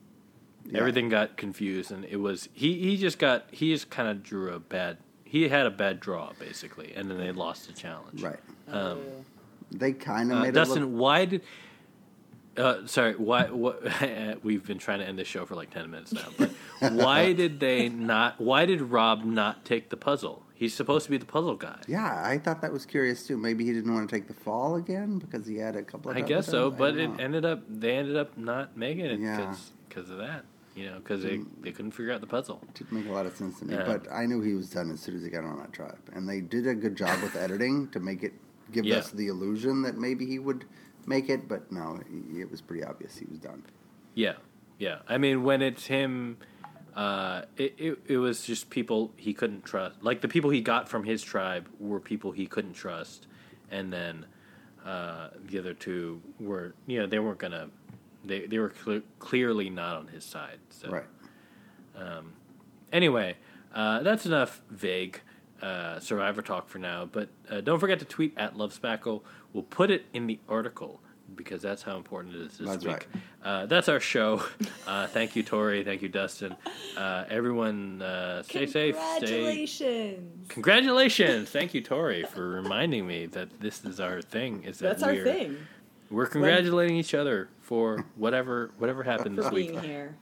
Yeah. everything got confused, and it was he he just got he just kind of drew a bad he had a bad draw basically, and then they lost the challenge. Right. Um, They kind of uh, made it Dustin, look. why did? Uh, sorry, why? What? we've been trying to end this show for like ten minutes now, but why did they not? Why did Rob not take the puzzle? He's supposed to be the puzzle guy. Yeah, I thought that was curious too. Maybe he didn't want to take the fall again because he had a couple of. I guess so. But it know. ended up they ended up not making it Yeah. because of that. You know, because they, they couldn't figure out the puzzle. didn't make a lot of sense to me. But I knew he was done as soon as he got on that tribe, and they did a good job with editing to make it give Yeah. us the illusion that maybe he would make it. But no, it was pretty obvious he was done. Yeah, yeah. I mean, when it's him, uh, it, it it was just people he couldn't trust. Like the people he got from his tribe were people he couldn't trust, and then uh, the other two were you know they weren't gonna they they were cle clearly not on his side. So Right. Anyway, uh, that's enough vague uh, Survivor talk for now. But uh, don't forget to tweet at Love Spackle. We'll put it in the article because that's how important it is this That's week. right. Uh, that's our show. Uh, thank you, Tori. Thank you, Dustin. Uh, everyone, uh, stay safe. Stay. Congratulations. Congratulations! Thank you, Tori, for reminding me that this is our thing. Is that That's our we're, thing. We're congratulating each other for whatever whatever happened this week Being here.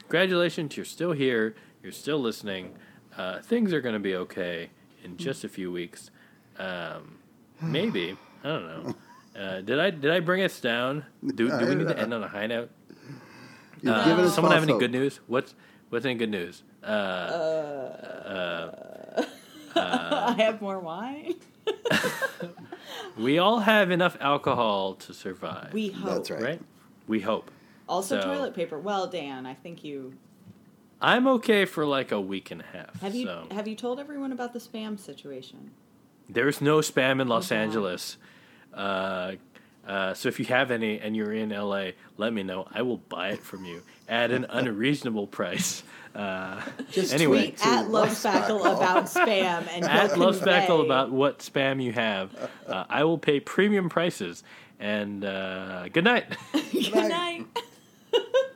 congratulations, you're still here, you're still listening. Uh, things are going to be okay in just a few weeks. Um, maybe I don't know. Uh, did I did I bring us down? Do, do we need to end on a high note? Uh, given someone have any good news? What's what's any good news? I have more wine. We all have enough alcohol to survive. We hope. That's right. right? We hope. Also, So- toilet paper. Well, Dan, I think you I'm okay for like a week and a half. have you so. have you told everyone about the spam situation? There's no spam in Los Okay. Angeles. Uh, uh, so if you have any and you're in LA, let me know. I will buy it from you at an unreasonable price. Uh, Just anyway, Tweet at Love Love Spackle Spackle. about spam and at he'll Love Spackle about what spam you have. Uh, I will pay premium prices. And uh, good night. good night.